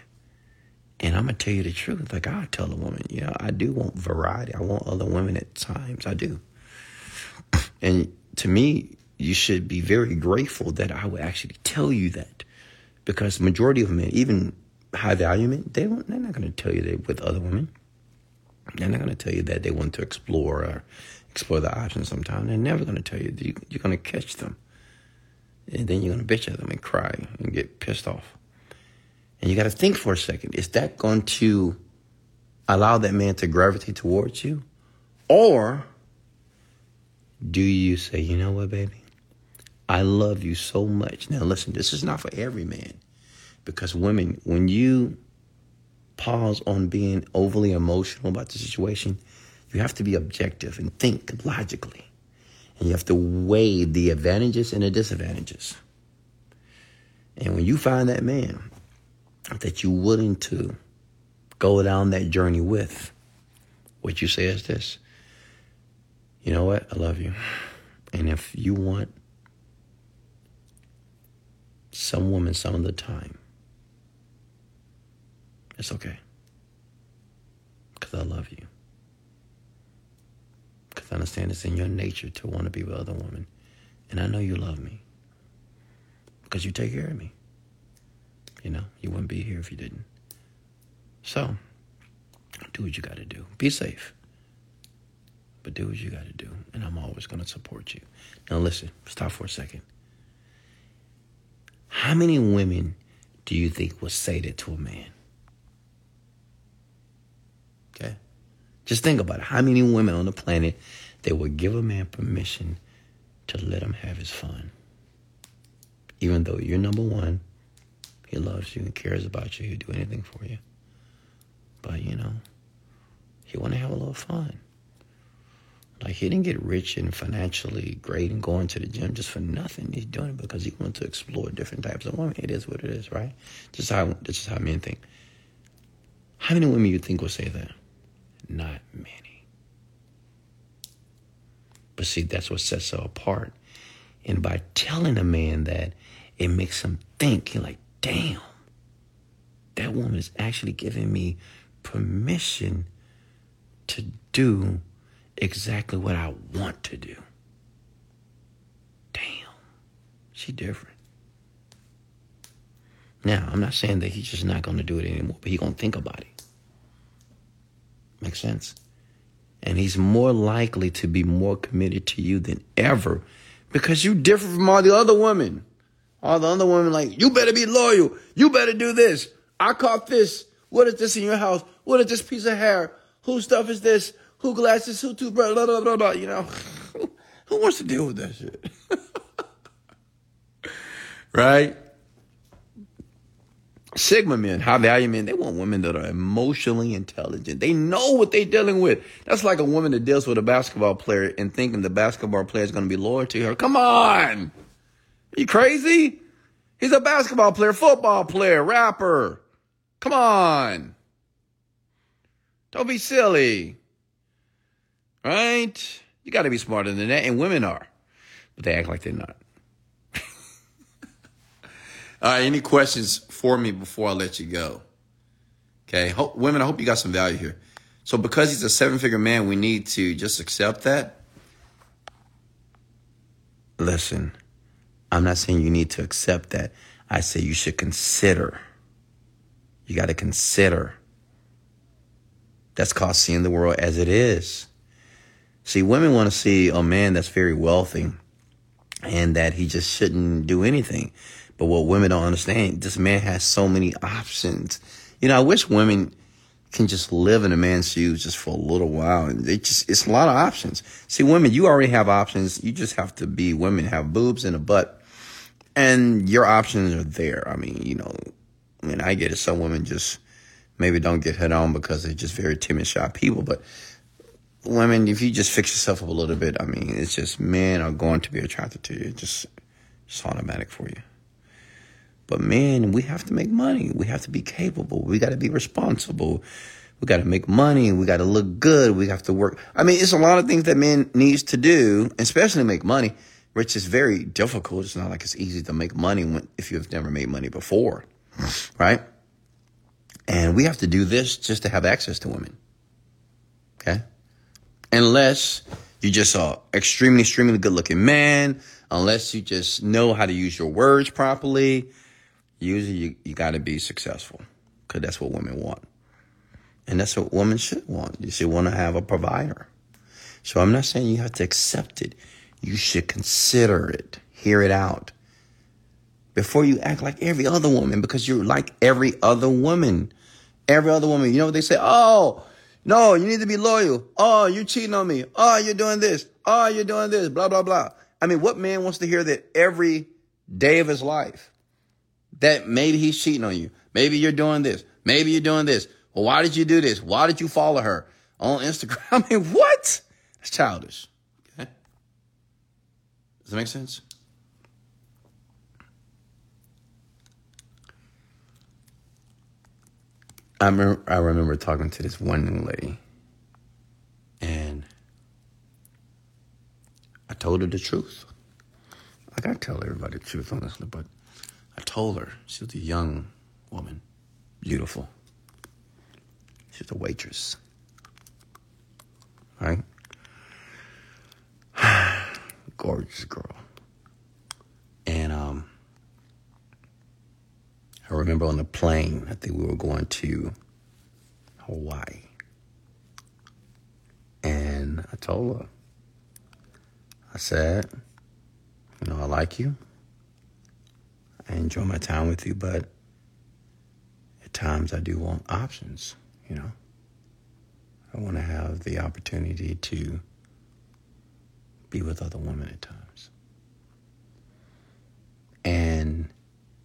And I'm gonna tell you the truth. Like I tell a woman, you know, I do want variety. I want other women at times. I do. And to me, you should be very grateful that I would actually tell you that because majority of men, even high value men, they don't, they're not going to tell you they with other women. They're not going to tell you that they want to explore or explore the options sometime. They're never going to tell you. You, you're going to catch them. And then you're going to bitch at them and cry and get pissed off. And you got to think for a second. Is that going to allow that man to gravitate towards you? Or do you say, you know what, baby? I love you so much. Now, listen, this is not for every man. Because women, when you pause on being overly emotional about the situation, you have to be objective and think logically. And you have to weigh the advantages and the disadvantages. And when you find that man that you're willing to go down that journey with, what you say is this you know what? I love you. And if you want some woman some of the time. It's okay. Because I love you. Because I understand it's in your nature to want to be with other women. And I know you love me. Because you take care of me. You know, you wouldn't be here if you didn't. So, do what you got to do. Be safe. But do what you got to do. And I'm always going to support you. Now, listen, stop for a second. How many women do you think would say that to a man? Okay? Just think about it. How many women on the planet that would give a man permission to let him have his fun? Even though you're number one, he loves you and cares about you, he'll do anything for you. But, you know, he want to have a little fun. Like he didn't get rich and financially great and going to the gym just for nothing. He's doing it because he wants to explore different types of women. It is what it is, right? Just how is how men think. How many women you think will say that? Not many. But see, that's what sets her apart. And by telling a man that, it makes him think. Like, damn, that woman is actually giving me permission to do exactly what I want to do. Damn, she different. Now, I'm not saying that he's just not going to do it anymore, but he's going to think about it. Makes sense? And he's more likely to be more committed to you than ever because you different from all the other women. All the other women like, you better be loyal. You better do this. I caught this. What is this in your house? What is this piece of hair? Whose stuff is this? Who glasses? Who toothbrush? Blah, blah, blah, blah. You know, who wants to deal with that shit? right? Sigma men, high value men, they want women that are emotionally intelligent. They know what they're dealing with. That's like a woman that deals with a basketball player and thinking the basketball player is going to be loyal to her. Come on. Are you crazy? He's a basketball player, football player, rapper. Come on. Don't be silly. Right? You got to be smarter than that. And women are. But they act like they're not. All right, any questions for me before I let you go? Okay, hope, women, I hope you got some value here. So, because he's a seven figure man, we need to just accept that. Listen, I'm not saying you need to accept that. I say you should consider. You got to consider. That's called seeing the world as it is. See, women want to see a man that's very wealthy and that he just shouldn't do anything. But what women don't understand, this man has so many options. You know, I wish women can just live in a man's shoes just for a little while. And it just, it's a lot of options. See, women, you already have options. You just have to be women, have boobs and a butt. And your options are there. I mean, you know, I mean, I get it. Some women just maybe don't get hit on because they're just very timid, shy people. But women, if you just fix yourself up a little bit, I mean, it's just men are going to be attracted to you. It's Just, it's automatic for you. But men, we have to make money. We have to be capable. We got to be responsible. We got to make money. We got to look good. We have to work. I mean, it's a lot of things that men needs to do, especially make money, which is very difficult. It's not like it's easy to make money when, if you've never made money before, right? And we have to do this just to have access to women. Okay? Unless you just are extremely, extremely good looking man, unless you just know how to use your words properly, usually you, you got to be successful because that's what women want. And that's what women should want. You should want to have a provider. So I'm not saying you have to accept it. You should consider it, hear it out before you act like every other woman because you're like every other woman. Every other woman. You know what they say? Oh, no, you need to be loyal. Oh, you're cheating on me. Oh, you're doing this. Oh, you're doing this. Blah, blah, blah. I mean, what man wants to hear that every day of his life? that maybe he's cheating on you. Maybe you're doing this. Maybe you're doing this. Well, why did you do this? Why did you follow her on Instagram? I mean, what? It's childish. Does that make sense? I remember, I remember talking to this one lady, and I told her the truth. Like I tell everybody the truth, honestly, but I told her she was a young woman, beautiful. She was a waitress. Right? gorgeous girl. And um, I remember on the plane, I think we were going to Hawaii. And I told her, I said, you know, I like you. I enjoy my time with you, but at times I do want options, you know. I want to have the opportunity to be with other women at times. And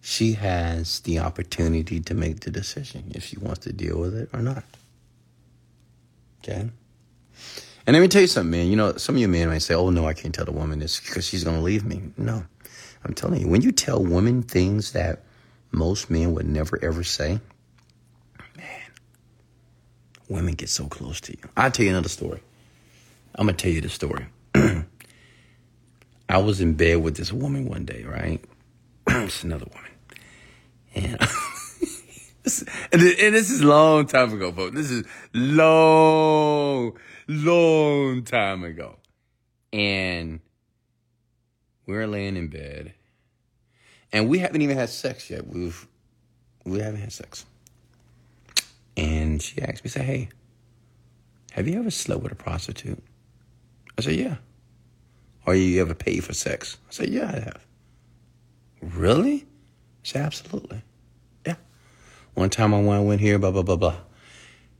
she has the opportunity to make the decision if she wants to deal with it or not. Okay? And let me tell you something, man. You know, some of you men might say, oh, no, I can't tell the woman this because she's going to leave me. No. I'm telling you, when you tell women things that most men would never ever say, man, women get so close to you. I'll tell you another story. I'm going to tell you the story. I was in bed with this woman one day, right? it's another woman. And, and this is long time ago, folks. This is long, long time ago. And we're laying in bed. And we haven't even had sex yet. We've we haven't had sex. And she asked me, say, hey, have you ever slept with a prostitute? I said, yeah. Or you ever paid for sex? I said, yeah, I have. Really? I said, absolutely. Yeah. One time I went here, blah, blah, blah, blah.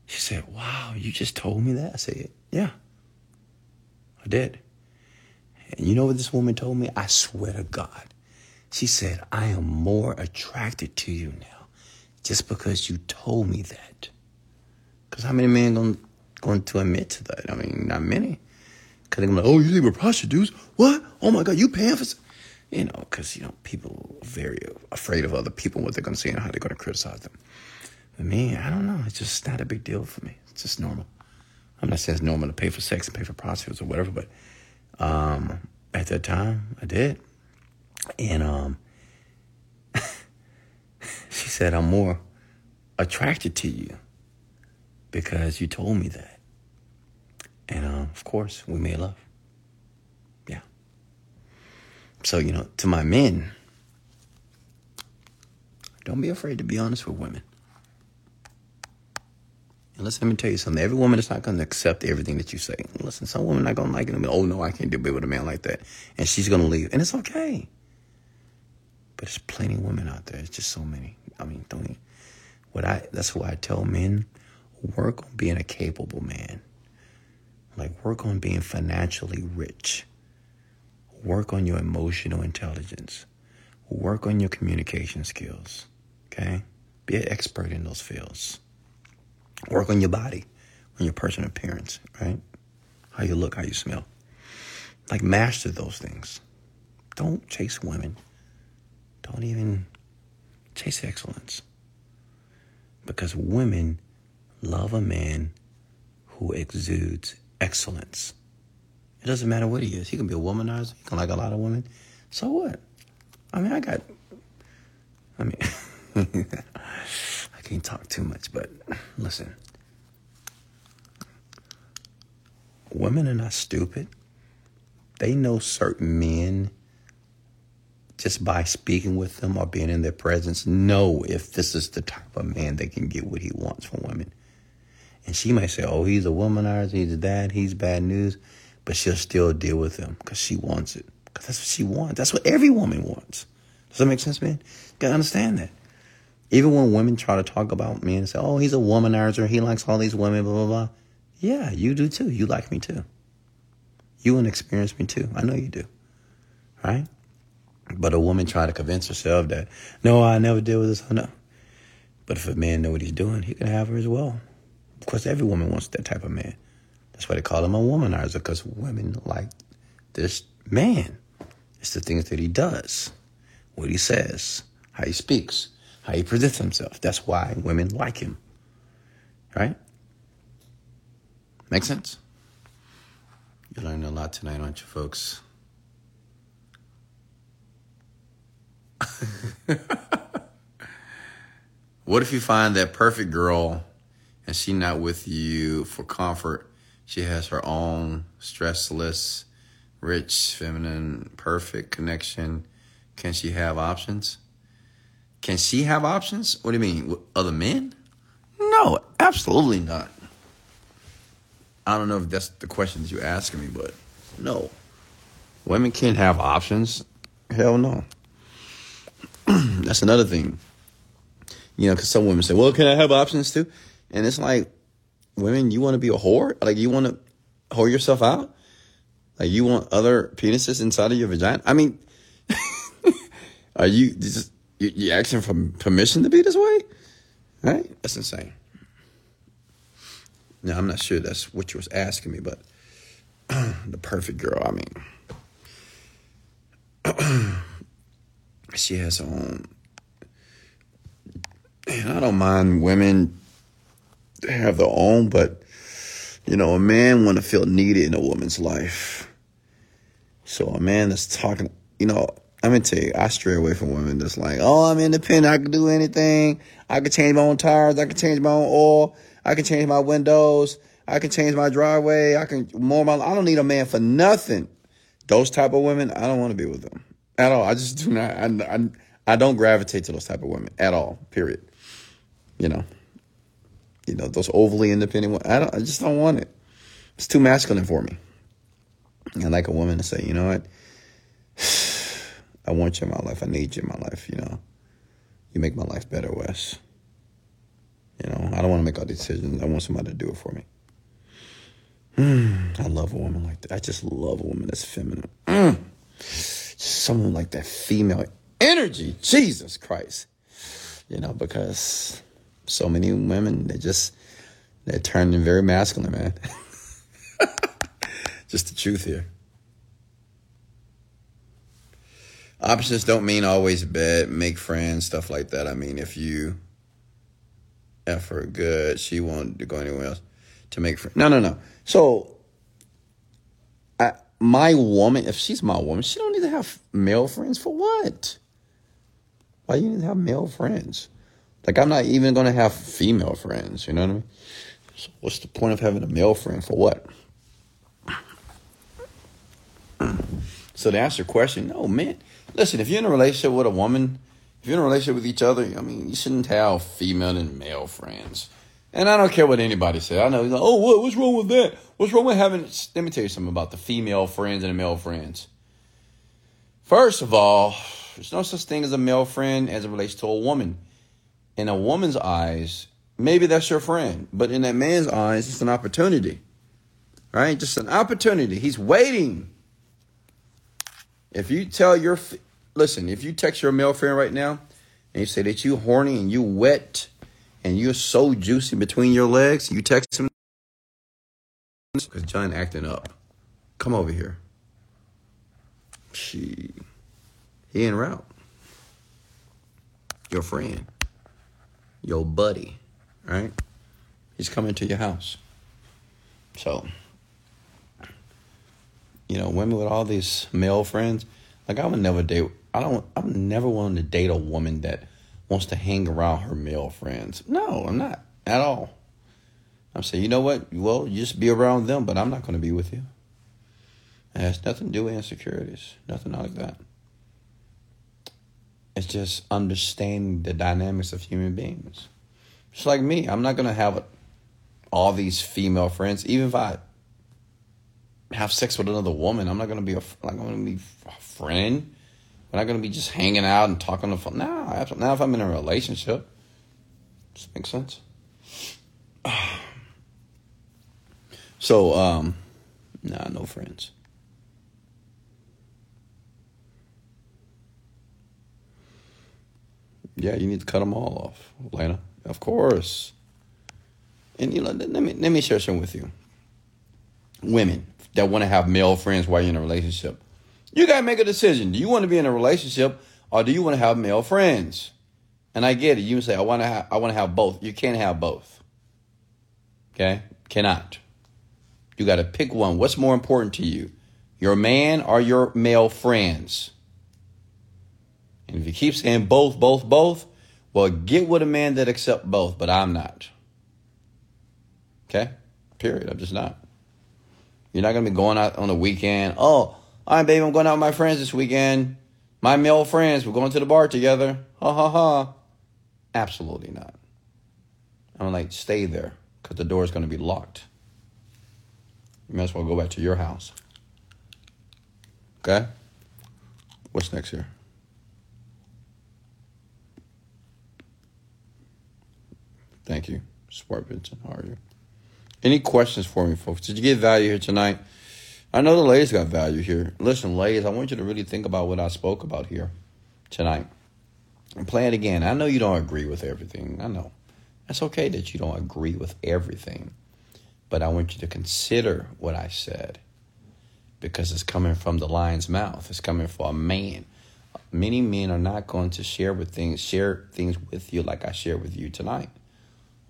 She said, wow, you just told me that? I said, yeah, I did. And you know what this woman told me? I swear to God. She said, I am more attracted to you now just because you told me that. Because how many men going, going to admit to that? I mean, not many. Because they're like, oh, you think we're prostitutes? What? Oh my God, you paying for... You know, because, you know, people are very afraid of other people, what they're to say and how they're to criticize them. But me, I don't know. It's just not a big deal for me. It's just normal. I'm not saying it's normal to pay for sex and pay for prostitutes or whatever, but um, at that time, I did. And um, she said, I'm more attracted to you because you told me that. And uh, of course, we made love. Yeah. So, you know, to my men, don't be afraid to be honest with women. And listen, let me tell you something. Every woman is not going to accept everything that you say. Listen, some women are not going to like it. Oh, no, I can't deal with a man like that. And she's going to leave. And it's okay. But there's plenty of women out there. It's just so many. I mean, don't you? What I, that's why I tell men, work on being a capable man. Like work on being financially rich. Work on your emotional intelligence. Work on your communication skills. Okay? Be an expert in those fields. Work on your body, on your personal appearance, right? How you look, how you smell. Like master those things. Don't chase women. Don't even chase excellence. Because women love a man who exudes excellence. It doesn't matter what he is. He can be a womanizer. He can like a lot of women. So what? I mean, I got. I mean, I can't talk too much, but listen. Women are not stupid. They know certain men just by speaking with them or being in their presence know if this is the type of man they can get what he wants from women. And she might say, oh, he's a womanizer, he's a dad, he's bad news. But she'll still deal with him because she wants it. Because that's what she wants. That's what every woman wants. Does that make sense, man? You gotta understand that. Even when women try to talk about me and say, oh, he's a womanizer, he likes all these women, blah, blah, blah. Yeah, you do too. You like me too. You and experience me too. I know you do. Right? But a woman try to convince herself that, no, I never deal with this. I know. But if a man know what he's doing, he can have her as well. Of course, every woman wants that type of man. That's why they call him a womanizer, because women like this man. It's the things that he does, what he says, how he speaks, how he presents himself. That's why women like him. Right? Make sense? You learned a lot tonight, aren't you, folks? what if you find that perfect girl and she not with you for comfort. She has her own stressless rich, feminine, perfect connection. Can she have options? Can she have options? What do you mean? Other men? No, absolutely not. I don't know if that's the question that you're asking me, but no. Women can't have options. Hell no. that's another thing. You know, because some women say, well, can I have options too? And it's like, women, you want to be a whore? Like, you want to whore yourself out? Like, you want other penises inside of your vagina? I mean, are you just, you, you asking for permission to be this way? Right? That's insane. Now, I'm not sure that's what you was asking me, but the perfect girl, I mean, she has her own. And I don't mind women have their own, but you know, a man want to feel needed in a woman's life. So a man that's talking, you know, I'm gonna tell you, I stray away from women that's like, oh, I'm independent, I can do anything, I can change my own tires, I can change my own oil, I can change my windows, I can change my driveway, I can mow my. I don't need a man for nothing. Those type of women, I don't want to be with them at all. I just do not. I, I, I don't gravitate to those type of women at all. Period. You know you know, those overly independent. I don't. I just don't want it. It's too masculine for me. I like a woman to say, you know what? I want you in my life. I need you in my life. You know, you make my life better, Wes. You know, I don't want to make all decisions. I want somebody to do it for me. Mm, I love a woman like that. I just love a woman that's feminine. Mm. Someone like that female energy. Jesus Christ. You know, because so many women they just they're turning very masculine, man. just the truth here. Options don't mean always bad, make friends, stuff like that. I mean, if you effort good, she won't go anywhere else to make friends. No, no, no. So, I, my woman, if she's my woman, she don't need to have male friends for what? Why do you need to have male friends? Like I'm not even gonna have female friends, you know what I mean? So what's the point of having a male friend for what? So to answer your question, no man. Listen, if you're in a relationship with a woman, if you're in a relationship with each other, I mean, you shouldn't have female and male friends. And I don't care what anybody says. I know, like, oh, what, what's wrong with that? What's wrong with having? Let me tell you something about the female friends and the male friends. First of all, there's no such thing as a male friend as it relates to a woman in a woman's eyes, maybe that's your friend, but in that man's eyes, it's an opportunity, right? Just an opportunity. He's waiting. If you tell your, listen, if you text your male friend right now and you say that you horny and you wet and you're so juicy between your legs, you text him because John acting up. Come over here. She, he en route. Your friend your buddy, right? He's coming to your house. So, you know, women with all these male friends, like I would never date. I don't. I'm never willing to date a woman that wants to hang around her male friends. No, I'm not at all. I'm saying, you know what? Well, you just be around them, but I'm not going to be with you. It has nothing to do with insecurities. Nothing like that. It's just understanding the dynamics of human beings. Just like me, I'm not gonna have all these female friends. Even if I have sex with another woman, I'm not gonna be a I'm gonna be a friend. We're not gonna be just hanging out and talking on the phone. Nah, now if I'm in a relationship, just makes sense. So, um, nah, no friends. Yeah, you need to cut them all off, Lena. Of course. And you know, let me let me share something with you. Women that want to have male friends while you're in a relationship, you gotta make a decision. Do you want to be in a relationship or do you want to have male friends? And I get it. You say I want to have I want to have both. You can't have both. Okay, cannot. You got to pick one. What's more important to you, your man or your male friends? And if you keep saying both, both, both, well, get with a man that accept both, but I'm not. Okay? Period. I'm just not. You're not going to be going out on the weekend. Oh, All right, baby, I'm going out with my friends this weekend. My male friends, we're going to the bar together. Ha ha ha. Absolutely not. I'm like, stay there because the door is going to be locked. You might as well go back to your house. Okay? What's next here? Thank you, Smart Vincent. How are you? Any questions for me, folks? Did you get value here tonight? I know the ladies got value here. Listen, ladies, I want you to really think about what I spoke about here tonight. And play it again. I know you don't agree with everything. I know. That's okay that you don't agree with everything. But I want you to consider what I said because it's coming from the lion's mouth. It's coming from a man. Many men are not going to share with things, share things with you like I share with you tonight.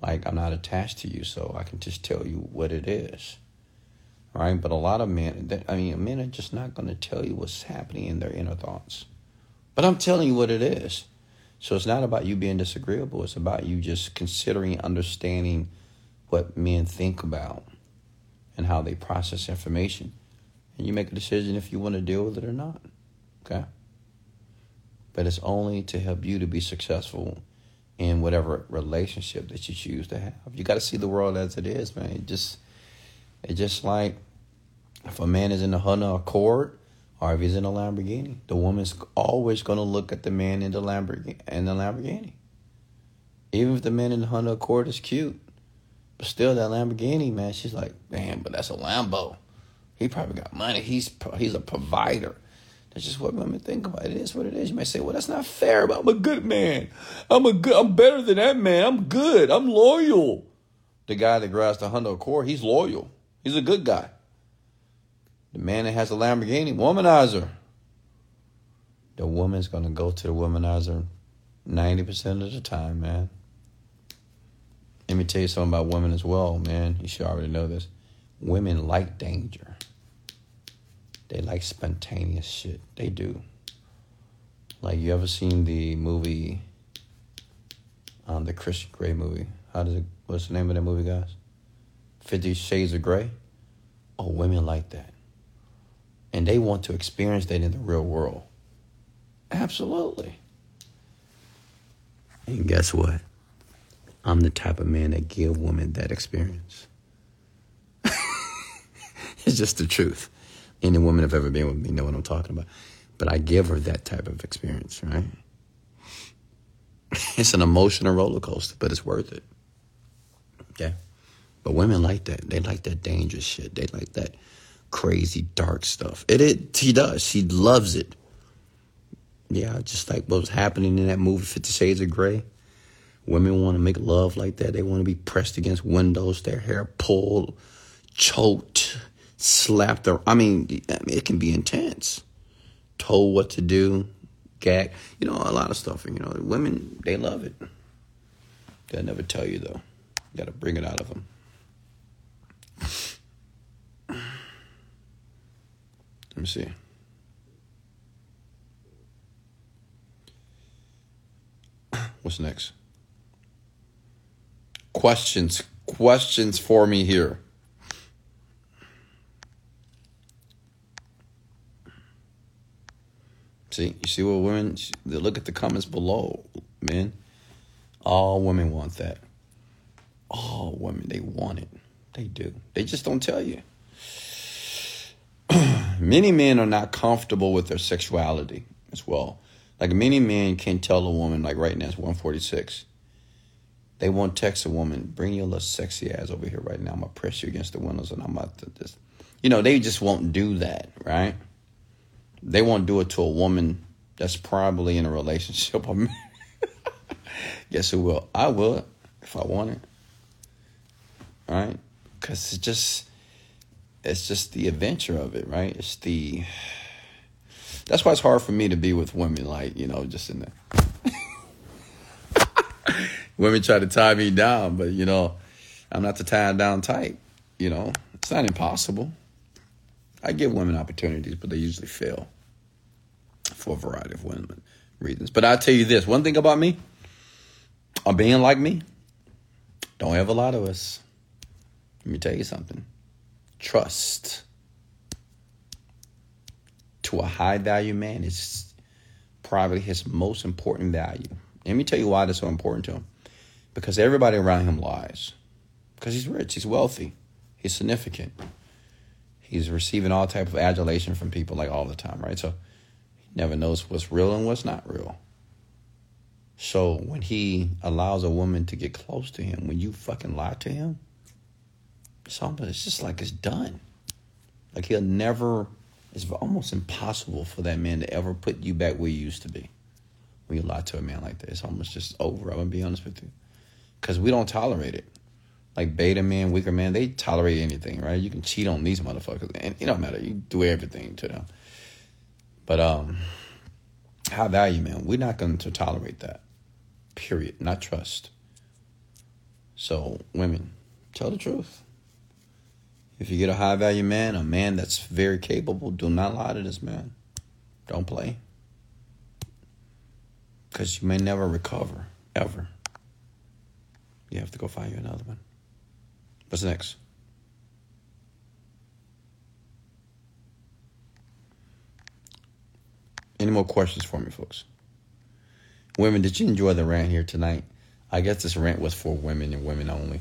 Like I'm not attached to you, so I can just tell you what it is. Right? But a lot of men—that I mean, men are just not going to tell you what's happening in their inner thoughts. But I'm telling you what it is. So it's not about you being disagreeable. It's about you just considering, understanding what men think about and how they process information. And you make a decision if you want to deal with it or not. Okay? But it's only to help you to be successful in whatever relationship that you choose to have. You got to see the world as it is, man. It just, it's just like if a man is in a Honda Accord or if he's in a Lamborghini, the woman's always going to look at the man in the Lamborghini. In the Lamborghini, even if the man in the Honda Accord is cute, but still that Lamborghini, man, she's like, "Damn, but that's a Lambo. He probably got money. He's he's a provider. That's just what women think about. It is what it is. You may say, well, that's not fair, but I'm a good man. I'm a good, I'm better than that man. I'm good. I'm loyal. The guy that drives the Honda Accord, he's loyal. He's a good guy. The man that has a Lamborghini, womanizer. The woman's gonna go to the womanizer 90% of the time, man. Let me tell you something about women as well, man. You should already know this. Women like danger. They like spontaneous shit. They do. Like you ever seen the movie, um, the Christian Grey movie? How does it? What's the name of that movie, guys? Fifty Shades of Grey. Oh, women like that, and they want to experience that in the real world. Absolutely. And guess what? I'm the type of man that give women that experience. it's just the truth. Any woman I've ever been with me know what I'm talking about. But I give her that type of experience, right? It's an emotional roller coaster, but it's worth it. Okay? But women like that. They like that dangerous shit. They like that crazy dark stuff. It, it she does. She loves it. Yeah, just like what was happening in that movie Fifty Shades of Grey. Women want to make love like that. They want to be pressed against windows, their hair pulled, choked, slapped. Their, I mean, it can be intense. Told what to do, gag. You know, a lot of stuff. You know, women they love it. They'll never tell you though. You got to bring it out of them. Let me see. What's next? Questions. Questions for me here. See, you see what women look at the comments below, man. All women want that. All women, they want it. They do. They just don't tell you. many men are not comfortable with their sexuality as well. Like many men can't tell a woman, like right now it's 146. They won't text a woman, bring your little sexy ass over here right now. I'm gonna press you against the windows and I'm about to just you know, they just won't do that, right? They won't do it to a woman that's probably in a relationship. Guess who will? I will if I want it. Right? Because it's just, it's just the adventure of it, right? It's the. That's why it's hard for me to be with women, like you know, just in the. women try to tie me down, but you know, I'm not the tie down type. You know, it's not impossible. I give women opportunities, but they usually fail for a variety of women reasons. But I'll tell you this one thing about me, a being like me, don't have a lot of us. Let me tell you something. Trust. to a high value man is probably his most important value. Let me tell you why that's so important to him. Because everybody around him lies. Because he's rich, he's wealthy, he's significant. He's receiving all type of adulation from people like all the time, right? So never knows what's real and what's not real. So when he allows a woman to get close to him, when you fucking lie to him, it's almost it's just like it's done. Like he'll never. It's almost impossible for that man to ever put you back where you used to be. When you lie to a man like that, it's almost just over. I'm gonna be honest with you, because we don't tolerate it. Like beta men, weaker men, they tolerate anything, right? You can cheat on these motherfuckers, and it don't matter. You do everything to them. But um, high value man, we're not going to tolerate that. Period. Not trust. So women, tell the truth. If you get a high value man, a man that's very capable, do not lie to this man. Don't play. Because you may never recover, ever. You have to go find you another one. What's next? Any more questions for me, folks? Women, did you enjoy the rant here tonight? I guess this rant was for women and women only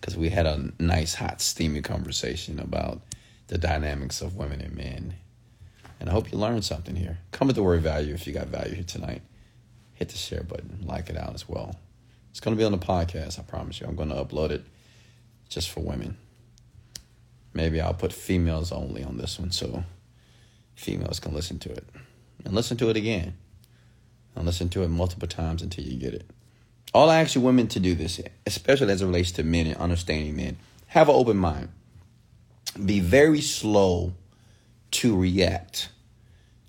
because we had a nice, hot, steamy conversation about the dynamics of women and men. And I hope you learned something here. Come with the word value if you got value here tonight. Hit the share button, like it out as well. It's going to be on the podcast, I promise you. I'm going to upload it just for women. Maybe I'll put females only on this one so females can listen to it. And listen to it again. And listen to it multiple times until you get it. All I ask you women to do this, especially as it relates to men and understanding men, have an open mind. Be very slow to react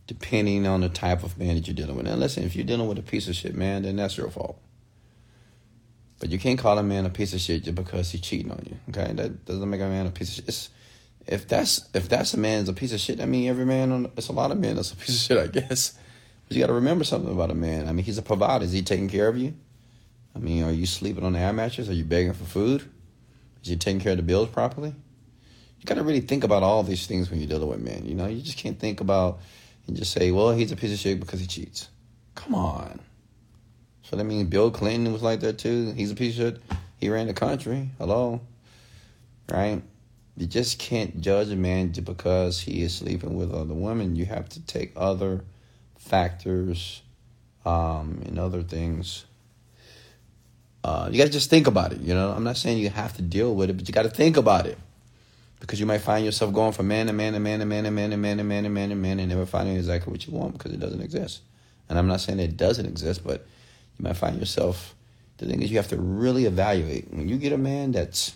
depending on the type of man that you're dealing with. And listen, if you're dealing with a piece of shit man, then that's your fault. But you can't call a man a piece of shit just because he's cheating on you. Okay, that doesn't make a man a piece of shit. It's, if that's if that's a man's a piece of shit, I mean every man on it's a lot of men that's a piece of shit, I guess. But you got to remember something about a man. I mean, he's a provider. Is he taking care of you? I mean, are you sleeping on the air mattress? Are you begging for food? Is he taking care of the bills properly? You got to really think about all these things when you're dealing with men. You know, you just can't think about and just say, well, he's a piece of shit because he cheats. Come on. So that means Bill Clinton was like that too. He's a piece of shit. He ran the country. Hello. Right? You just can't judge a man because he is sleeping with other women. You have to take other factors um, and other things uh, you got to just think about it. You know, I'm not saying you have to deal with it, but you got to think about it because you might find yourself going from man to man to man to man to man to man to man to man to man and never finding exactly what you want because it doesn't exist. And I'm not saying it doesn't exist, but you might find yourself. The thing is, you have to really evaluate when you get a man that's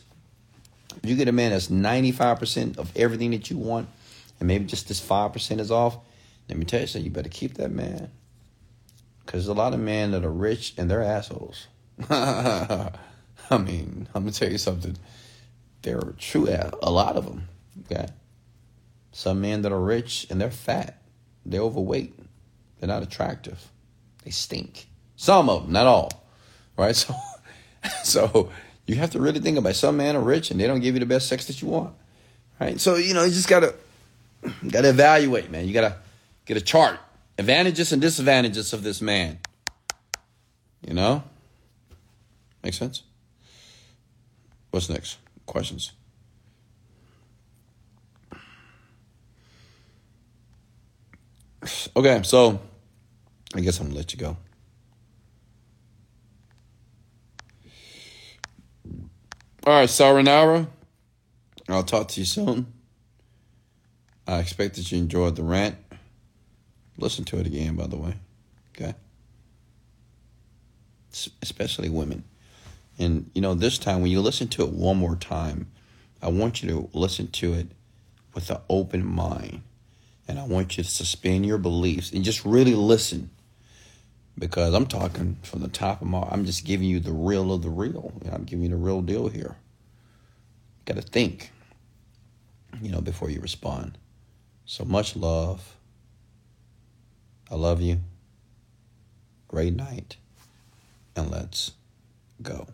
you get a man that's 95% of everything that you want, and maybe just this 5% is off. Let me tell you something. You better keep that man because there's a lot of men that are rich and they're assholes. I mean, I'm gonna tell you something. They're true a lot of them. Okay, some men that are rich and they're fat, they're overweight, they're not attractive, they stink. Some of them, not all. Right? So, so you have to really think about. It. Some men are rich and they don't give you the best sex that you want. Right? So you know you just gotta gotta evaluate, man. You gotta get a chart, advantages and disadvantages of this man. You know. Make sense? What's next? Questions? Okay, so I guess I'm gonna let you go. All right, Saranara. I'll talk to you soon. I expect that you enjoyed the rant. Listen to it again, by the way. Okay? Especially women. And, you know, this time when you listen to it one more time, I want you to listen to it with an open mind. And I want you to suspend your beliefs and just really listen. Because I'm talking from the top of my I'm just giving you the real of the real. I'm giving you the real deal here. Got to think, you know, before you respond. So much love. I love you. Great night. And let's go.